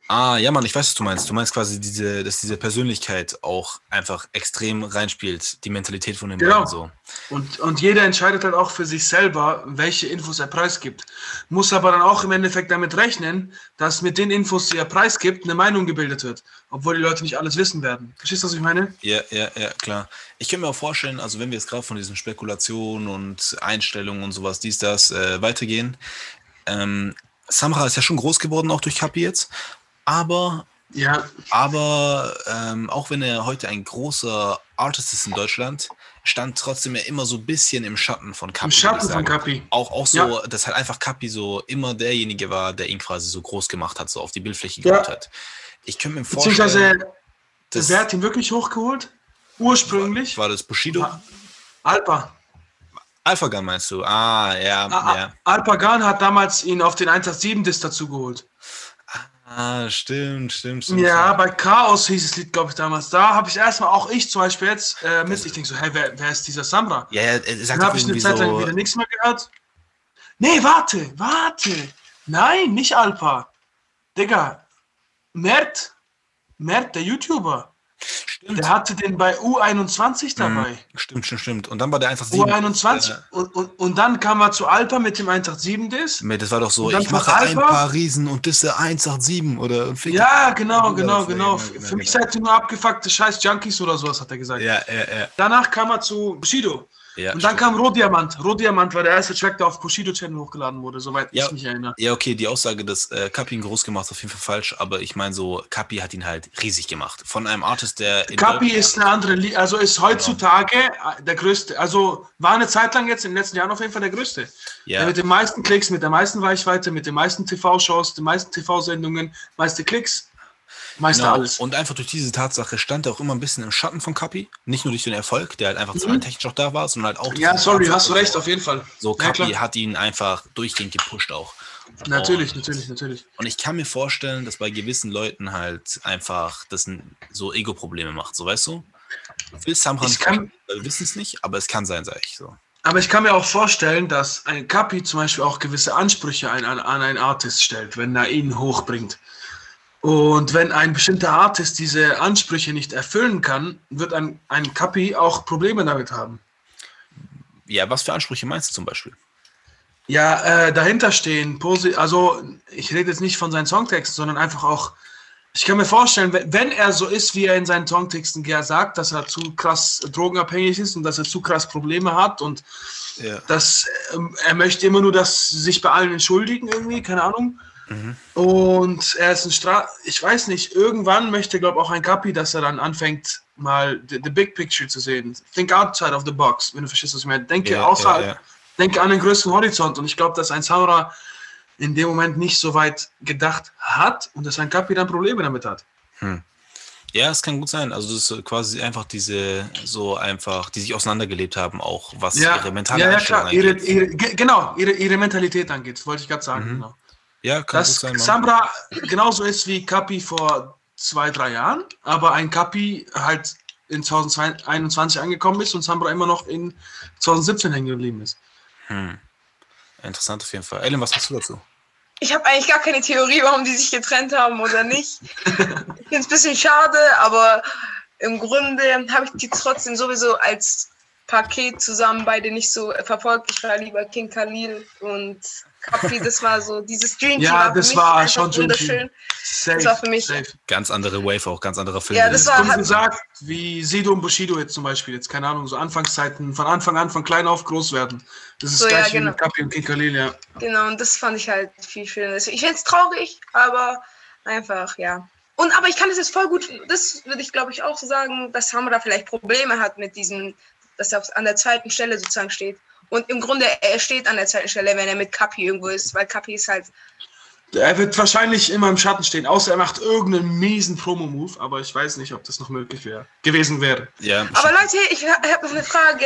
Ah, ja, Mann, ich weiß, was du meinst. Du meinst quasi, diese, dass diese Persönlichkeit auch einfach extrem reinspielt, die Mentalität von den genau. beiden so. Und, und jeder entscheidet halt auch für sich selber, welche Infos er preisgibt. Muss aber dann auch im Endeffekt damit rechnen, dass mit den Infos, die er preisgibt, eine Meinung gebildet wird. Obwohl die Leute nicht alles wissen werden. Verstehst du, was ich meine? Ja, ja, ja, klar. Ich kann mir auch vorstellen, also wenn wir jetzt gerade von diesen Spekulationen und Einstellungen und sowas, dies, das, äh, weitergehen, ähm, Samra ist ja schon groß geworden, auch durch Kapi jetzt. Aber, ja. aber ähm, auch wenn er heute ein großer Artist ist in Deutschland, stand trotzdem ja immer so ein bisschen im Schatten von Kapi. Im Schatten von Kapi. Auch, auch so, ja. dass halt einfach Kapi so immer derjenige war, der ihn quasi so groß gemacht hat, so auf die Bildfläche geholt ja. hat. Ich könnte mir vorstellen. Beziehungsweise, wer hat ihn wirklich hochgeholt? Ursprünglich? War, war das Bushido? Alpa. Alphagan meinst du? Ah, ja. Ah, ja. Alpagan hat damals ihn auf den 187 Disc dazu geholt. Ah, stimmt, stimmt, stimmt. Ja, stimmt. bei Chaos hieß das Lied, glaube ich, damals. Da habe ich erstmal, auch ich zum Beispiel jetzt, äh, mit, ich denke so, hey, wer, wer ist dieser Samra? Ja, ja, er sagt Dann habe ich eine Zeit lang so wieder nichts mehr gehört. Nee, warte, warte. Nein, nicht Alpa. Digga, Mert, Mert, der YouTuber. Stimmt. Der hatte den bei U21 mhm. dabei. Stimmt, stimmt, stimmt. Und dann bei der 187. U21. Äh, und, und, und dann kam er zu Alpa mit dem 187 Dis. Das war doch so, ich mache Alpha. ein paar Riesen und das ist der 187 oder Ja, genau, genau, genau. Für mich seid ihr nur abgefuckte scheiß Junkies oder sowas, hat er gesagt. Ja, ja, ja. Danach kam er zu Bushido. Ja, und dann stimmt. kam Rohdiamant. Rohdiamant war der erste Track, der auf Bushido Channel hochgeladen wurde, soweit ja, ich mich erinnere. Ja, okay, die Aussage, dass äh, Kapi ihn groß gemacht ist auf jeden Fall falsch, aber ich meine so, Kapi hat ihn halt riesig gemacht. Von einem Artist, der. Kapi ist eine andere, Li also ist heutzutage genau. der größte, also war eine Zeit lang jetzt in den letzten Jahren auf jeden Fall der größte. Ja. Der mit den meisten Klicks, mit der meisten Reichweite, mit den meisten TV-Shows, den meisten TV-Sendungen, meiste Klicks. Meister genau. alles. Und einfach durch diese Tatsache stand er auch immer ein bisschen im Schatten von Kapi. Nicht nur durch den Erfolg, der halt einfach mhm. technisch auch da war, sondern halt auch. Ja, sorry, hast du recht, auf jeden Fall. So, Kapi ja, hat ihn einfach durchgehend gepusht auch. Natürlich, und, natürlich, natürlich. Und ich kann mir vorstellen, dass bei gewissen Leuten halt einfach das so Ego-Probleme macht, so weißt du? Will Samran kann, wir wissen es nicht, aber es kann sein, sage ich so. Aber ich kann mir auch vorstellen, dass ein Kapi zum Beispiel auch gewisse Ansprüche an, an, an einen Artist stellt, wenn er ihn hochbringt. Und wenn ein bestimmter Artist diese Ansprüche nicht erfüllen kann, wird ein, ein Kapi auch Probleme damit haben. Ja, was für Ansprüche meinst du zum Beispiel? Ja, äh, dahinter stehen. Also, ich rede jetzt nicht von seinen Songtexten, sondern einfach auch, ich kann mir vorstellen, wenn er so ist, wie er in seinen Songtexten gerne sagt, dass er zu krass drogenabhängig ist und dass er zu krass Probleme hat und ja. dass ähm, er möchte immer nur das sich bei allen entschuldigen irgendwie, keine Ahnung. Mhm. Und er ist ein Stra ich weiß nicht, irgendwann möchte, glaube ich, auch ein Kapi, dass er dann anfängt, mal the, the, big picture zu sehen. Think outside of the box, wenn du verstehst, was ich meine. Denke ja, außerhalb, ja, ja. denke an den größten Horizont. Und ich glaube, dass ein Samura in dem Moment nicht so weit gedacht hat und dass ein Kapi dann Probleme damit hat. Hm. Ja, es kann gut sein. Also das ist quasi einfach diese, so einfach, die sich auseinandergelebt haben, auch was ja, ihre mentale ja, ja, klar. Ihre, ihre, genau, ihre, ihre Mentalität angeht, wollte ich gerade sagen. Mhm. Genau. Ja, kann Dass sein, Sambra genauso ist wie Kapi vor zwei, drei Jahren, aber ein Kapi halt in 2021 angekommen ist und Sambra immer noch in 2017 hängen geblieben ist. Hm. Interessant auf jeden Fall. Ellen, was hast du dazu? Ich habe eigentlich gar keine Theorie, warum die sich getrennt haben oder nicht. ich finde es ein bisschen schade, aber im Grunde habe ich die trotzdem sowieso als Paket zusammen beide nicht so verfolgt. Ich war lieber King Khalil und Capri, das war so dieses Dream Team. Ja, war das war schon wunderschön. Safe, das war für mich. Safe. Ganz andere Wave auch, ganz anderer Film. Ja, das war halt gesagt, wie Sido und Bushido jetzt zum Beispiel, jetzt keine Ahnung, so Anfangszeiten, von Anfang an, von klein auf groß werden. Das ist so, gleich ja, genau. mit Capri und King Khalil, ja. Genau, und das fand ich halt viel schöner. Ich finde es traurig, aber einfach, ja. Und aber ich kann es jetzt voll gut, das würde ich glaube ich auch so sagen, dass Hamra vielleicht Probleme hat mit diesem, dass er an der zweiten Stelle sozusagen steht. Und im Grunde, er steht an der zweiten Stelle, wenn er mit Kapi irgendwo ist, weil Kapi ist halt. Er wird wahrscheinlich immer im Schatten stehen, außer er macht irgendeinen miesen Promo-Move, aber ich weiß nicht, ob das noch möglich wäre, gewesen wäre. Ja. Aber Leute, ich habe noch eine Frage,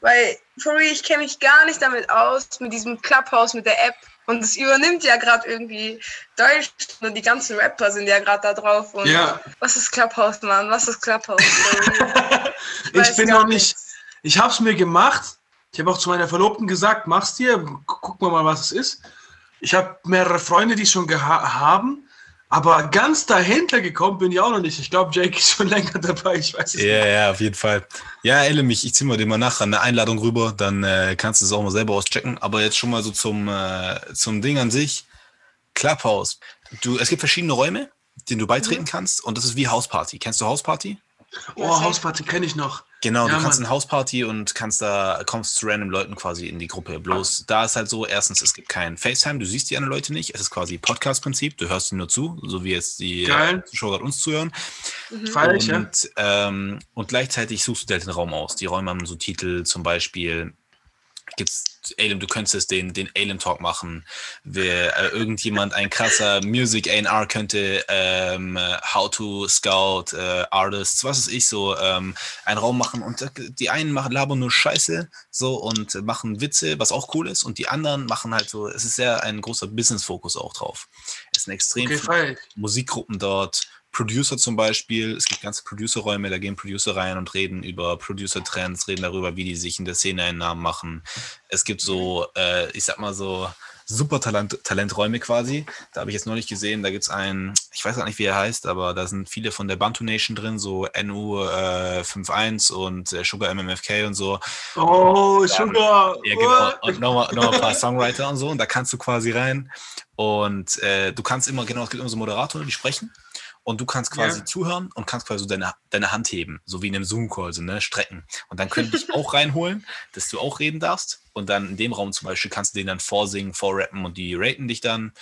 weil, real, ich kenne mich gar nicht damit aus, mit diesem Clubhouse, mit der App. Und es übernimmt ja gerade irgendwie Deutsch und die ganzen Rapper sind ja gerade da drauf. Und ja. Was ist Clubhouse, Mann? Was ist Clubhouse? ich, ich bin noch nicht. Ich habe es mir gemacht, ich habe auch zu meiner Verlobten gesagt, mach's dir, guck mal, was es ist. Ich habe mehrere Freunde, die schon haben, aber ganz dahinter gekommen bin ich auch noch nicht. Ich glaube, Jake ist schon länger dabei, ich weiß es ja, nicht. Ja, auf jeden Fall. Ja, elle mich, ich ziehe mal dir mal nachher eine Einladung rüber, dann äh, kannst du es auch mal selber auschecken. Aber jetzt schon mal so zum, äh, zum Ding an sich. Clubhouse. Du, es gibt verschiedene Räume, denen du beitreten mhm. kannst und das ist wie Hausparty. Kennst du Hausparty? Oh, Hausparty kenne ich noch. Genau, ja, du kannst Mann. eine Hausparty und kannst da, kommst zu random Leuten quasi in die Gruppe. Bloß da ist halt so, erstens, es gibt kein FaceTime, du siehst die anderen Leute nicht. Es ist quasi Podcast-Prinzip, du hörst ihnen nur zu, so wie jetzt die Geil. Zuschauer uns zuhören. Mhm. Und, ja. ähm, und gleichzeitig suchst du dir halt den Raum aus. Die Räume haben so Titel, zum Beispiel gibt's Alien, du könntest den, den Alien Talk machen. Wer, äh, irgendjemand, ein krasser Music A&R könnte ähm, How to Scout äh, Artists, was weiß ich, so ähm, einen Raum machen und die einen machen labern nur Scheiße so und machen Witze, was auch cool ist und die anderen machen halt so, es ist sehr ein großer Business-Fokus auch drauf. Es sind extrem okay, viele Musikgruppen dort Producer zum Beispiel, es gibt ganze Producer-Räume, da gehen Producer rein und reden über Producer-Trends, reden darüber, wie die sich in der Szene einen Namen machen. Es gibt so, äh, ich sag mal so, super Talent, Talenträume quasi. Da habe ich jetzt noch nicht gesehen, da gibt es einen, ich weiß gar nicht, wie er heißt, aber da sind viele von der Bantu Nation drin, so NU äh, 51 und äh, Sugar MMFK und so. Oh, Sugar! Ja, genau. Und nochmal noch ein paar Songwriter und so. Und da kannst du quasi rein. Und äh, du kannst immer, genau, es gibt immer so Moderatoren, die sprechen und du kannst quasi ja. zuhören und kannst quasi so deine, deine Hand heben, so wie in einem Zoom-Call, so, ne, strecken. Und dann können dich auch reinholen, dass du auch reden darfst. Und dann in dem Raum zum Beispiel kannst du den dann vorsingen, vorrappen und die raten dich dann.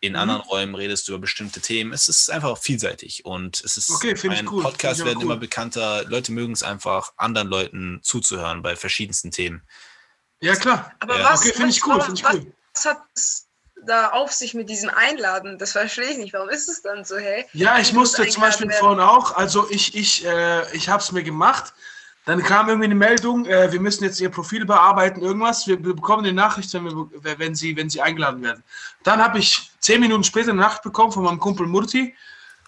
In mhm. anderen Räumen redest du über bestimmte Themen. Es ist einfach vielseitig und es ist okay, ein cool. Podcast werden cool. immer bekannter. Leute mögen es einfach, anderen Leuten zuzuhören bei verschiedensten Themen. Ja, klar. Aber ja. was, okay, finde ich cool, finde ich cool. Was hat da auf sich mit diesem Einladen? Das verstehe ich nicht. Warum ist es dann so, hey? Ja, ich musste zum Beispiel werden? vorhin auch, also ich, ich, äh, ich habe es mir gemacht. Dann kam irgendwie eine Meldung, äh, wir müssen jetzt Ihr Profil bearbeiten, irgendwas. Wir, wir bekommen eine Nachricht, wenn, wir, wenn, Sie, wenn Sie eingeladen werden. Dann habe ich zehn Minuten später eine Nachricht bekommen von meinem Kumpel Murti.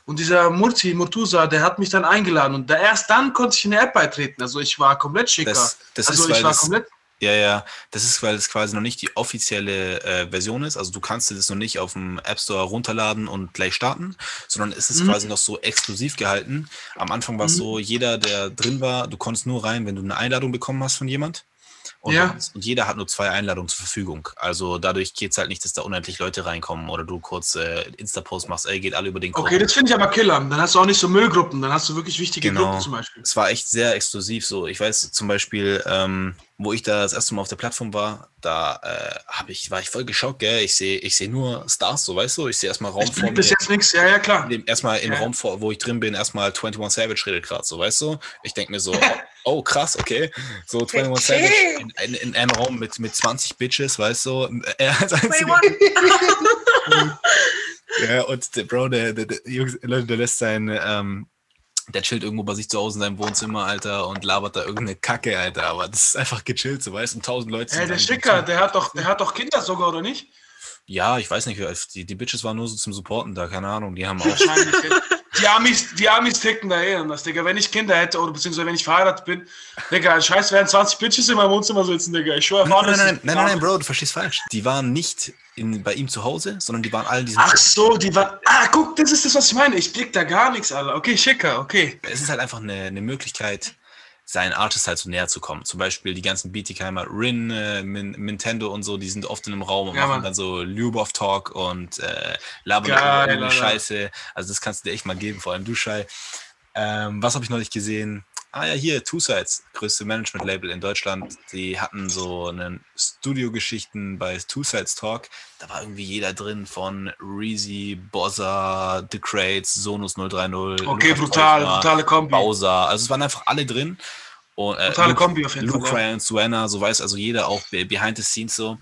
Und dieser Murti, Murtusa, der hat mich dann eingeladen. Und da, erst dann konnte ich in der App beitreten. Also ich war komplett schicker. Das, das also ist, ich war komplett ja, ja, das ist, weil es quasi noch nicht die offizielle äh, Version ist. Also du kannst es noch nicht auf dem App Store runterladen und gleich starten, sondern es ist mhm. quasi noch so exklusiv gehalten. Am Anfang war es mhm. so, jeder, der drin war, du konntest nur rein, wenn du eine Einladung bekommen hast von jemand. Und, ja. und, jeder hat nur zwei Einladungen zur Verfügung. Also dadurch geht es halt nicht, dass da unendlich Leute reinkommen oder du kurz äh, Insta-Post machst, ey, geht alle über den Code. Okay, das finde ich aber killer. Dann hast du auch nicht so Müllgruppen, dann hast du wirklich wichtige genau. Gruppen zum Beispiel. Es war echt sehr exklusiv so. Ich weiß zum Beispiel, ähm, wo ich da das erste Mal auf der Plattform war, da äh, ich, war ich voll geschockt, gell? Ich sehe ich seh nur Stars, so weißt du, ich sehe erstmal Raum vor mir. bis jetzt nichts, ja, ja, klar. Erstmal im ja. Raum, vor, wo ich drin bin, erstmal 21 Savage redet gerade, so weißt du. Ich denke mir so, oh krass, okay. So 21 okay. Savage in, in, in, einem Raum mit, mit 20 Bitches, weißt du. Er als ja, und der Bro, der, der, der, Leute, der lässt sein, ähm, der chillt irgendwo bei sich zu Hause in seinem Wohnzimmer, Alter, und labert da irgendeine Kacke, Alter. Aber das ist einfach gechillt, so weißt du, tausend Leute. Hey, der Schicker, der hat doch, der hat doch Kinder sogar, oder nicht? Ja, ich weiß nicht, die, die Bitches waren nur so zum Supporten da, keine Ahnung, die haben auch. Die Amis, die Amis ticken da eh anders, Digga. Wenn ich Kinder hätte oder beziehungsweise wenn ich verheiratet bin, Digga, scheiß, wären 20 Bitches in meinem Wohnzimmer sitzen, Digga. Ich schwöre, nein, nein, nein, nein, nein, nein, Bro, du verstehst falsch. Die waren nicht in, bei ihm zu Hause, sondern die waren alle in diesem. Ach so, die waren. Ah, guck, das ist das, was ich meine. Ich blick da gar nichts, Alter. Okay, schicker, okay. Es ist halt einfach eine, eine Möglichkeit, seinen Artist halt so näher zu kommen. Zum Beispiel die ganzen Bietigheimer, Rin, äh, Min, Nintendo und so, die sind oft in einem Raum und ja, machen Mann. dann so Lubov Talk und äh, labern irgendwie Scheiße. Also das kannst du dir echt mal geben, vor allem du, Schei. Ähm, was habe ich neulich gesehen? Ah ja, hier, Two Sides, größte Management-Label in Deutschland. Die hatten so einen Studio-Geschichten bei Two Sides Talk. Da war irgendwie jeder drin von Reezy, Bozza, The Crates, Sonus 030. Okay, brutal, brutale Kombi. Bowser. Also es waren einfach alle drin. Und, äh, brutale Luke, Kombi auf jeden Luke Fall. Luke, Ryan, Suena, so weiß also jeder auch behind the scenes so.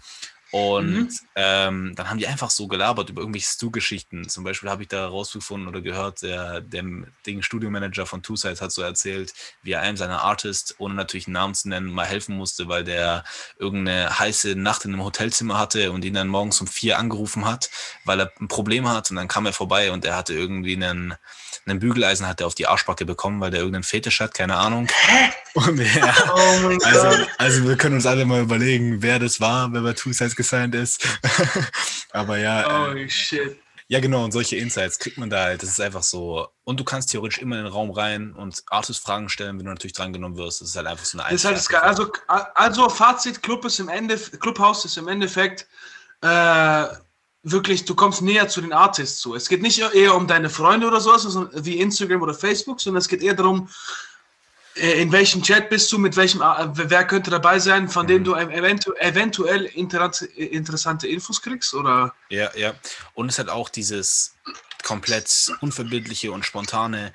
Und mhm. ähm, dann haben die einfach so gelabert über irgendwelche Stu-Geschichten. Zum Beispiel habe ich da rausgefunden oder gehört, der, der, der Studiomanager von Two Sides hat so erzählt, wie er einem seiner Artists, ohne natürlich einen Namen zu nennen, mal helfen musste, weil der irgendeine heiße Nacht in einem Hotelzimmer hatte und ihn dann morgens um vier angerufen hat, weil er ein Problem hat. Und dann kam er vorbei und er hatte irgendwie einen einen Bügeleisen hat er auf die Arschbacke bekommen, weil der irgendeinen Fetisch hat, keine Ahnung. Und ja, oh also, also, wir können uns alle mal überlegen, wer das war, wer bei Two Sides gesigned ist. Aber ja. Oh äh, shit. Ja, genau, und solche Insights kriegt man da halt. Das ist einfach so. Und du kannst theoretisch immer in den Raum rein und Artist Fragen stellen, wenn du natürlich drangenommen wirst. Das ist halt einfach so eine Das ist halt das. Also, also Fazit: Club ist im Ende, Clubhouse ist im Endeffekt äh, wirklich, du kommst näher zu den Artists zu. Es geht nicht eher um deine Freunde oder sowas, also wie Instagram oder Facebook, sondern es geht eher darum, in welchem Chat bist du, mit welchem, äh, wer könnte dabei sein, von dem mhm. du eventu eventuell interessante Infos kriegst, oder? Ja, ja. Und es hat auch dieses komplett unverbindliche und spontane.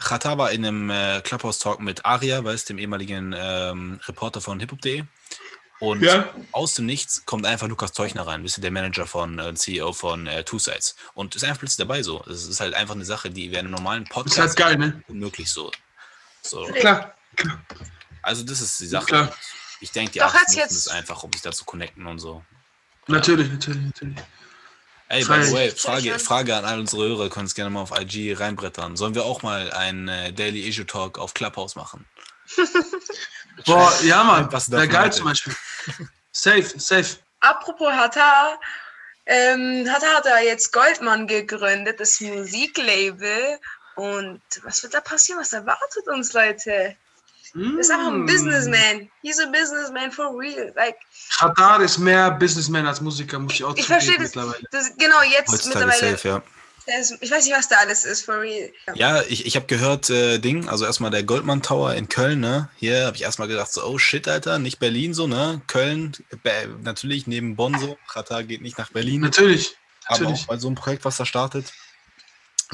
Chata war in einem äh, Clubhouse-Talk mit Aria, weißt dem ehemaligen ähm, Reporter von hiphop.de. Und ja. aus dem Nichts kommt einfach Lukas Teuchner rein, bist du der Manager von äh, CEO von äh, Two Sides. Und ist einfach plötzlich dabei so. Es ist halt einfach eine Sache, die wäre in einem normalen Podcast ist halt geil, ne? unmöglich so. So. Klar. Klar. Also das ist die Sache. Klar. Ich denke, die Artists nutzen es einfach, um sich da zu connecten und so. Natürlich, ja. natürlich, natürlich. Ey, by the way, Frage, Frage an all unsere Hörer, können es gerne mal auf IG reinbrettern. Sollen wir auch mal einen äh, Daily Issue Talk auf Clubhouse machen? Boah, ja, Mann. Wäre geil zum Beispiel. safe, safe. Apropos Hata, ähm, Hata hat da jetzt Goldmann gegründet, das Musiklabel. Und was wird da passieren? Was erwartet uns, Leute? Mm. Ist einfach ein. Businessman. He's a businessman for real. Like, Hatar ist mehr Businessman als Musiker, muss ich auch ich verstehe das, das, Genau, jetzt Heutzutage mittlerweile. Safe, ja ich weiß nicht, was da alles ist, for real. Ja, ich, ich habe gehört, äh, Ding, also erstmal der Goldman Tower in Köln, ne? Hier habe ich erstmal gedacht, so, oh shit, Alter, nicht Berlin so, ne? Köln, natürlich neben Bonn so. Qatar geht nicht nach Berlin. Natürlich. Aber natürlich. auch bei so einem Projekt, was da startet,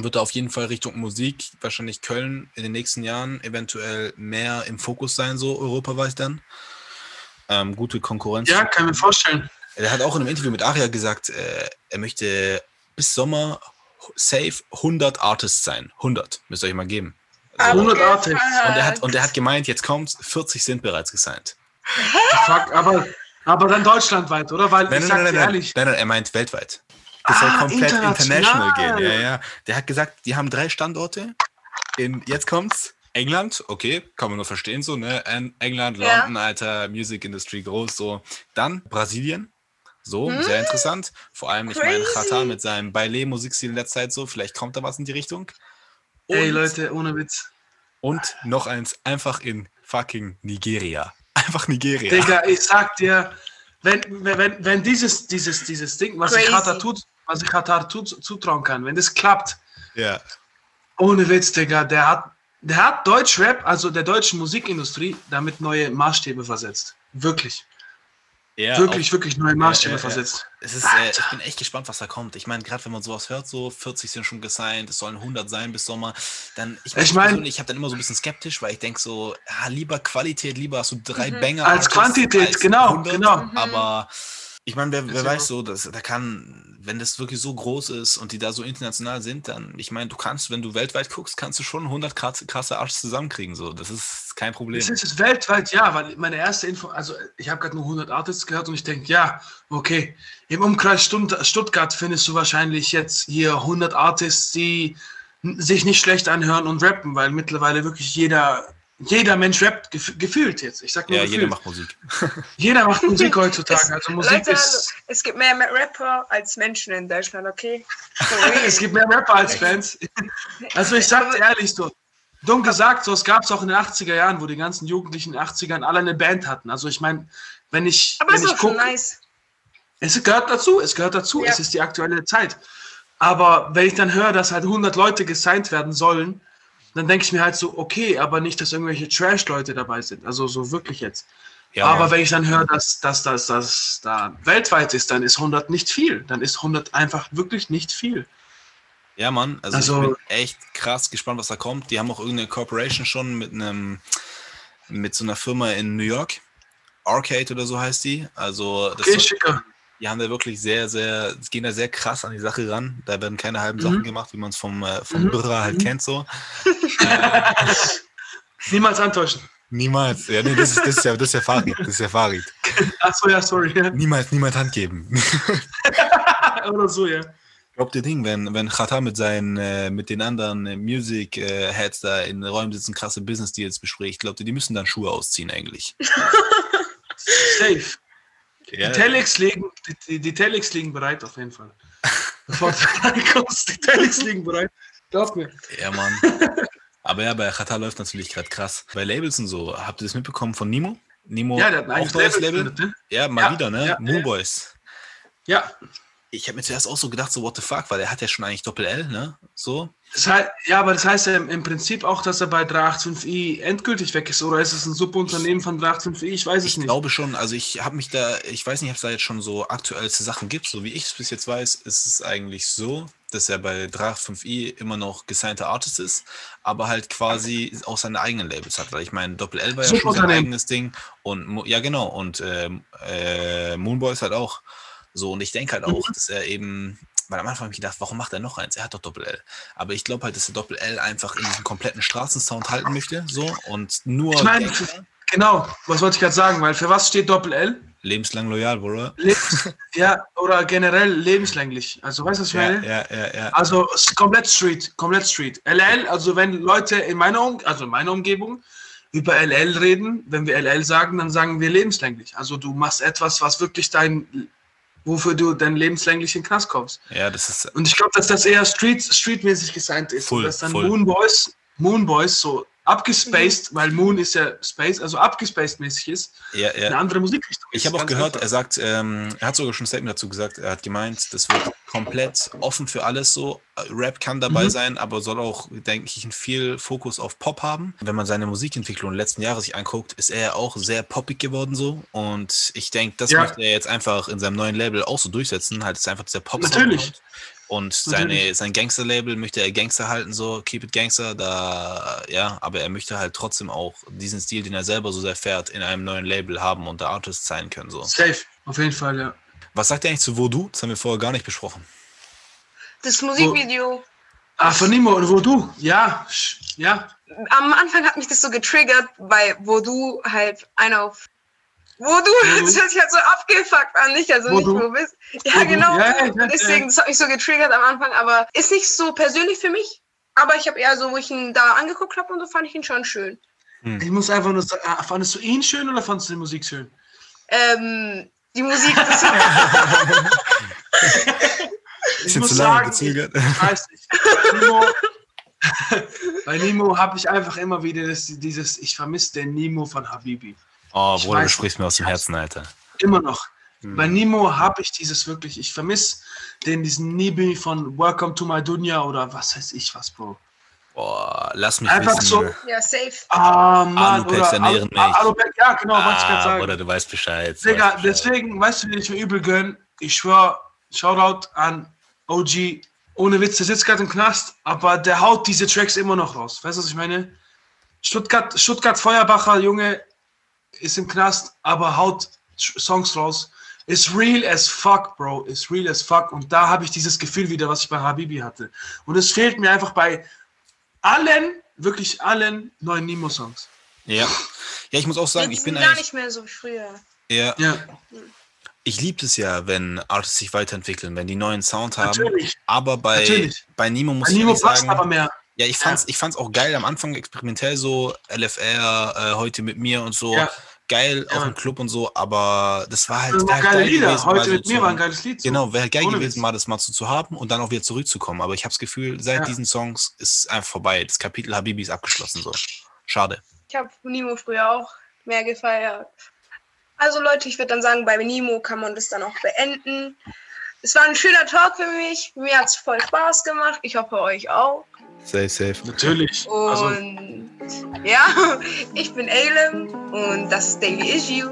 wird da auf jeden Fall Richtung Musik, wahrscheinlich Köln in den nächsten Jahren eventuell mehr im Fokus sein, so europaweit dann. Ähm, gute Konkurrenz. Ja, kann ich mir vorstellen. Er hat auch in einem Interview mit Aria gesagt, äh, er möchte bis Sommer safe 100 Artists sein. 100, müsst ihr euch mal geben. Also, 100 Artists. Und er, hat, und er hat gemeint, jetzt kommt's, 40 sind bereits gesigned. Fuck, aber, aber dann deutschlandweit, oder? Weil nein, ich nein, nein, nein, ehrlich. Nein, nein, er meint weltweit. Das ah, soll komplett international. international gehen. Ja, ja. Der hat gesagt, die haben drei Standorte. In, jetzt kommt's. England, okay, kann man nur verstehen so, ne? England, London, ja. Alter, Music Industry groß, so. Dann Brasilien, so, hm? sehr interessant. Vor allem, ich meine, Chata mit seinem Baile-Musikstil in der Zeit so, vielleicht kommt da was in die Richtung. Und, Ey, Leute, ohne Witz. Und noch eins, einfach in fucking Nigeria. Einfach Nigeria. Digga, ich sag dir, wenn, wenn, wenn dieses, dieses, dieses Ding, was Crazy. ich Katar tut, was ich Katar tut, zutrauen kann, wenn das klappt, ja. ohne Witz, Digga, der hat, der hat Deutschrap, also der deutschen Musikindustrie, damit neue Maßstäbe versetzt. Wirklich. Ja, wirklich, auch, wirklich neue Maßstäbe ja, ja, versetzt. Es ist, äh, ich bin echt gespannt, was da kommt. Ich meine, gerade wenn man sowas hört, so 40 sind schon gesigned, es sollen 100 sein bis Sommer, dann, ich, ich meine, ich habe dann immer so ein bisschen skeptisch, weil ich denke so, ja, lieber Qualität, lieber hast du drei mhm. Banger. Als Quantität, als genau, 100, genau. Mhm. Aber ich meine, wer, wer weiß so, dass da kann, wenn das wirklich so groß ist und die da so international sind, dann, ich meine, du kannst, wenn du weltweit guckst, kannst du schon 100 krasse, krasse Arsch zusammenkriegen. So, das ist kein Problem. Das ist weltweit, ja, weil meine erste Info, also ich habe gerade nur 100 Artists gehört und ich denke, ja, okay, im Umkreis Stuttgart findest du wahrscheinlich jetzt hier 100 Artists, die sich nicht schlecht anhören und rappen, weil mittlerweile wirklich jeder jeder Mensch rappt gef gefühlt jetzt. Ich sag nur ja, gefühlt. jeder macht Musik. jeder macht Musik heutzutage. Also Musik Leute, ist. Es gibt mehr Rapper als Menschen in Deutschland, okay? es gibt mehr Rapper als Fans. also ich sag's ehrlich so. Dumm gesagt, so es gab es auch in den 80er Jahren, wo die ganzen Jugendlichen in den 80ern alle eine Band hatten. Also ich meine, wenn ich. Aber wenn ist ich guck, nice. Es gehört dazu, es gehört dazu, ja. es ist die aktuelle Zeit. Aber wenn ich dann höre, dass halt 100 Leute gesigned werden sollen, dann denke ich mir halt so, okay, aber nicht, dass irgendwelche Trash-Leute dabei sind. Also so wirklich jetzt. Ja, aber ja. wenn ich dann höre, dass das dass, dass, da weltweit ist, dann ist 100 nicht viel. Dann ist 100 einfach wirklich nicht viel. Ja, Mann, also, also ich bin echt krass gespannt, was da kommt. Die haben auch irgendeine Corporation schon mit einem mit so einer Firma in New York. Arcade oder so heißt die. Also das okay, schicker die haben da wirklich sehr, sehr, gehen da sehr krass an die Sache ran. Da werden keine halben mhm. Sachen gemacht, wie man es vom, äh, vom mhm. Birra halt mhm. kennt so. äh, Niemals antäuschen. Niemals. Ja, nee, das ist, das ist ja, das ist ja Farid. Das ist ja Farid. Achso, ja, sorry. Ja. Niemals, niemals Hand geben. Oder so, ja. Glaubt ihr Ding, wenn, wenn Chata mit seinen, äh, mit den anderen äh, Music äh, Heads da in Räumen sitzen, krasse Business Deals bespricht, glaubt ihr, die müssen dann Schuhe ausziehen eigentlich? Safe. Ja. Die, Telex liegen, die, die, Telex liegen bereit auf jeden Fall. Bevor du kommst, die Telex liegen bereit. Glaub mir. Ja, Mann. Aber ja, bei Chata läuft natürlich gerade krass. Bei Labels und so, habt ihr das mitbekommen von Nimo? Nimo, ja, der hat ein auch neues Label. Label. Ne? Ja, mal ja, wieder, ne? Ja, Moonboys. Ja. Ich habe mir zuerst auch so gedacht, so what the fuck, weil er hat ja schon eigentlich Doppel-L, ne? So. Das heißt, ja, aber das heißt ja im Prinzip auch, dass er bei 385i endgültig weg ist, oder ist es ein Subunternehmen von 385i? Ich weiß es ich nicht. Ich glaube schon, also ich habe mich da, ich weiß nicht, ob es da jetzt schon so aktuellste Sachen gibt, so wie ich es bis jetzt weiß, ist es eigentlich so, dass er bei 385i immer noch gesignter Artist ist, aber halt quasi auch seine eigenen Labels hat, weil ich meine, Doppel L war ja schon sein eigenes Ding und ja genau, und äh, äh, Moonboys halt auch. So, und ich denke halt auch, mhm. dass er eben weil am Anfang habe ich gedacht, warum macht er noch eins? Er hat doch Doppel-L. Aber ich glaube halt, dass er Doppel-L einfach in diesem kompletten Straßensound halten möchte. So und nur. Ich meine, genau, was wollte ich gerade sagen, weil für was steht Doppel-L? Lebenslang loyal, Bruder. Lebens ja, oder generell lebenslänglich. Also, weißt du, was ich meine? Ja, ja, ja. Also, komplett Street, komplett Street. LL, also, wenn Leute in meiner, um also in meiner Umgebung über LL reden, wenn wir LL sagen, dann sagen wir lebenslänglich. Also, du machst etwas, was wirklich dein wofür du dann lebenslänglich in den Knast kommst. Ja, das ist. Und ich glaube, dass das eher Street, streetmäßig gesigned ist. Und dass dann full. Moon Boys, Moon Boys so abgespaced, mhm. weil Moon ist ja Space, also abgespaced mäßig ist, ja, ja. eine andere Musikrichtung. Ich habe auch gehört, einfach. er sagt, ähm, er hat sogar schon ein Statement dazu gesagt, er hat gemeint, das wird komplett offen für alles so. Rap kann dabei mhm. sein, aber soll auch, denke ich, viel Fokus auf Pop haben. Wenn man seine Musikentwicklung letzten Jahre sich anguckt, ist er auch sehr poppig geworden so. Und ich denke, das ja. möchte er jetzt einfach in seinem neuen Label auch so durchsetzen. Halt ist einfach dieser pop Natürlich. Und seine, sein Gangster-Label möchte er Gangster halten, so Keep It Gangster, da, ja, aber er möchte halt trotzdem auch diesen Stil, den er selber so sehr fährt, in einem neuen Label haben und der Artist sein können. So. Safe, auf jeden Fall, ja. Was sagt er eigentlich zu Voodoo? Das haben wir vorher gar nicht besprochen. Das Musikvideo. Ah, von Nimo und Voodoo, ja, ja. Am Anfang hat mich das so getriggert, weil Voodoo halt einer auf wo du, das hört sich halt so abgefuckt an, nicht? Also wo nicht, wo bist. Ja, wo genau. Ja, ja, Deswegen, das hat mich so getriggert am Anfang, aber ist nicht so persönlich für mich. Aber ich habe eher so, wo ich ihn da angeguckt habe und so fand ich ihn schon schön. Hm. Ich muss einfach nur sagen, ah, fandest du ihn schön oder fandest du die Musik schön? Ähm, die Musik. Das ich muss sagen, gezögert. ich weiß nicht. Bei Nemo, bei Nemo habe ich einfach immer wieder das, dieses, ich vermisse den Nemo von Habibi. Oh, Bruder, du sprichst mir aus dem Herzen, Alter. Immer noch. Hm. Bei Nemo habe ich dieses wirklich, ich vermisse den, diesen Nibi von Welcome to my Dunya oder was weiß ich was, Bro. Boah, lass mich Einfach wissen. so. Ja, safe. Ah, Mann, Alupex oder ernähren mich. Alupex, ja, genau, ah, was ich gerade sagen. Oder du weißt Bescheid. Digga, weißt Bescheid. deswegen, weißt du, wie ich mir übel gönn? Ich schwör, Shoutout an OG. Ohne Witz, der sitzt gerade im Knast, aber der haut diese Tracks immer noch raus. Weißt du, was ich meine? Stuttgart, Stuttgart Feuerbacher, Junge, ist im Knast, aber haut Songs raus. Ist real as fuck, Bro. Ist real as fuck. Und da habe ich dieses Gefühl wieder, was ich bei Habibi hatte. Und es fehlt mir einfach bei allen, wirklich allen neuen Nemo-Songs. Ja. Ja, ich muss auch sagen, Jetzt ich bin gar nicht mehr so wie früher. Ja. Ja. Ich liebe es ja, wenn Artists sich weiterentwickeln, wenn die neuen Sound haben. Natürlich. Aber bei, Natürlich. bei Nemo muss Bei ich Nemo passt sagen, aber mehr. ja, ich fand's, ich fand's auch geil am Anfang experimentell so, LFR, äh, heute mit mir und so. Ja. Geil, Ja. auch im Club und so, aber das war halt, Das halt geile geil Lieder. gewesen, Heute so mit mir zu- war ein geiles Lied. so. Genau, wäre geil Ohne gewesen, mal das mal so zu haben und dann auch wieder zurückzukommen. Aber ich habe das Gefühl, seit Ja. diesen Songs ist einfach vorbei. Das Kapitel Habibi ist abgeschlossen so. Schade. Ich habe Nemo früher auch mehr gefeiert. Also Leute, ich würde dann sagen, bei Nemo kann man das dann auch beenden. Es war ein schöner Talk für mich. Mir hat es voll Spaß gemacht. Ich hoffe euch auch. Safe, safe. Natürlich. Also, Und ja, ich bin Alem und das ist Daily Issue.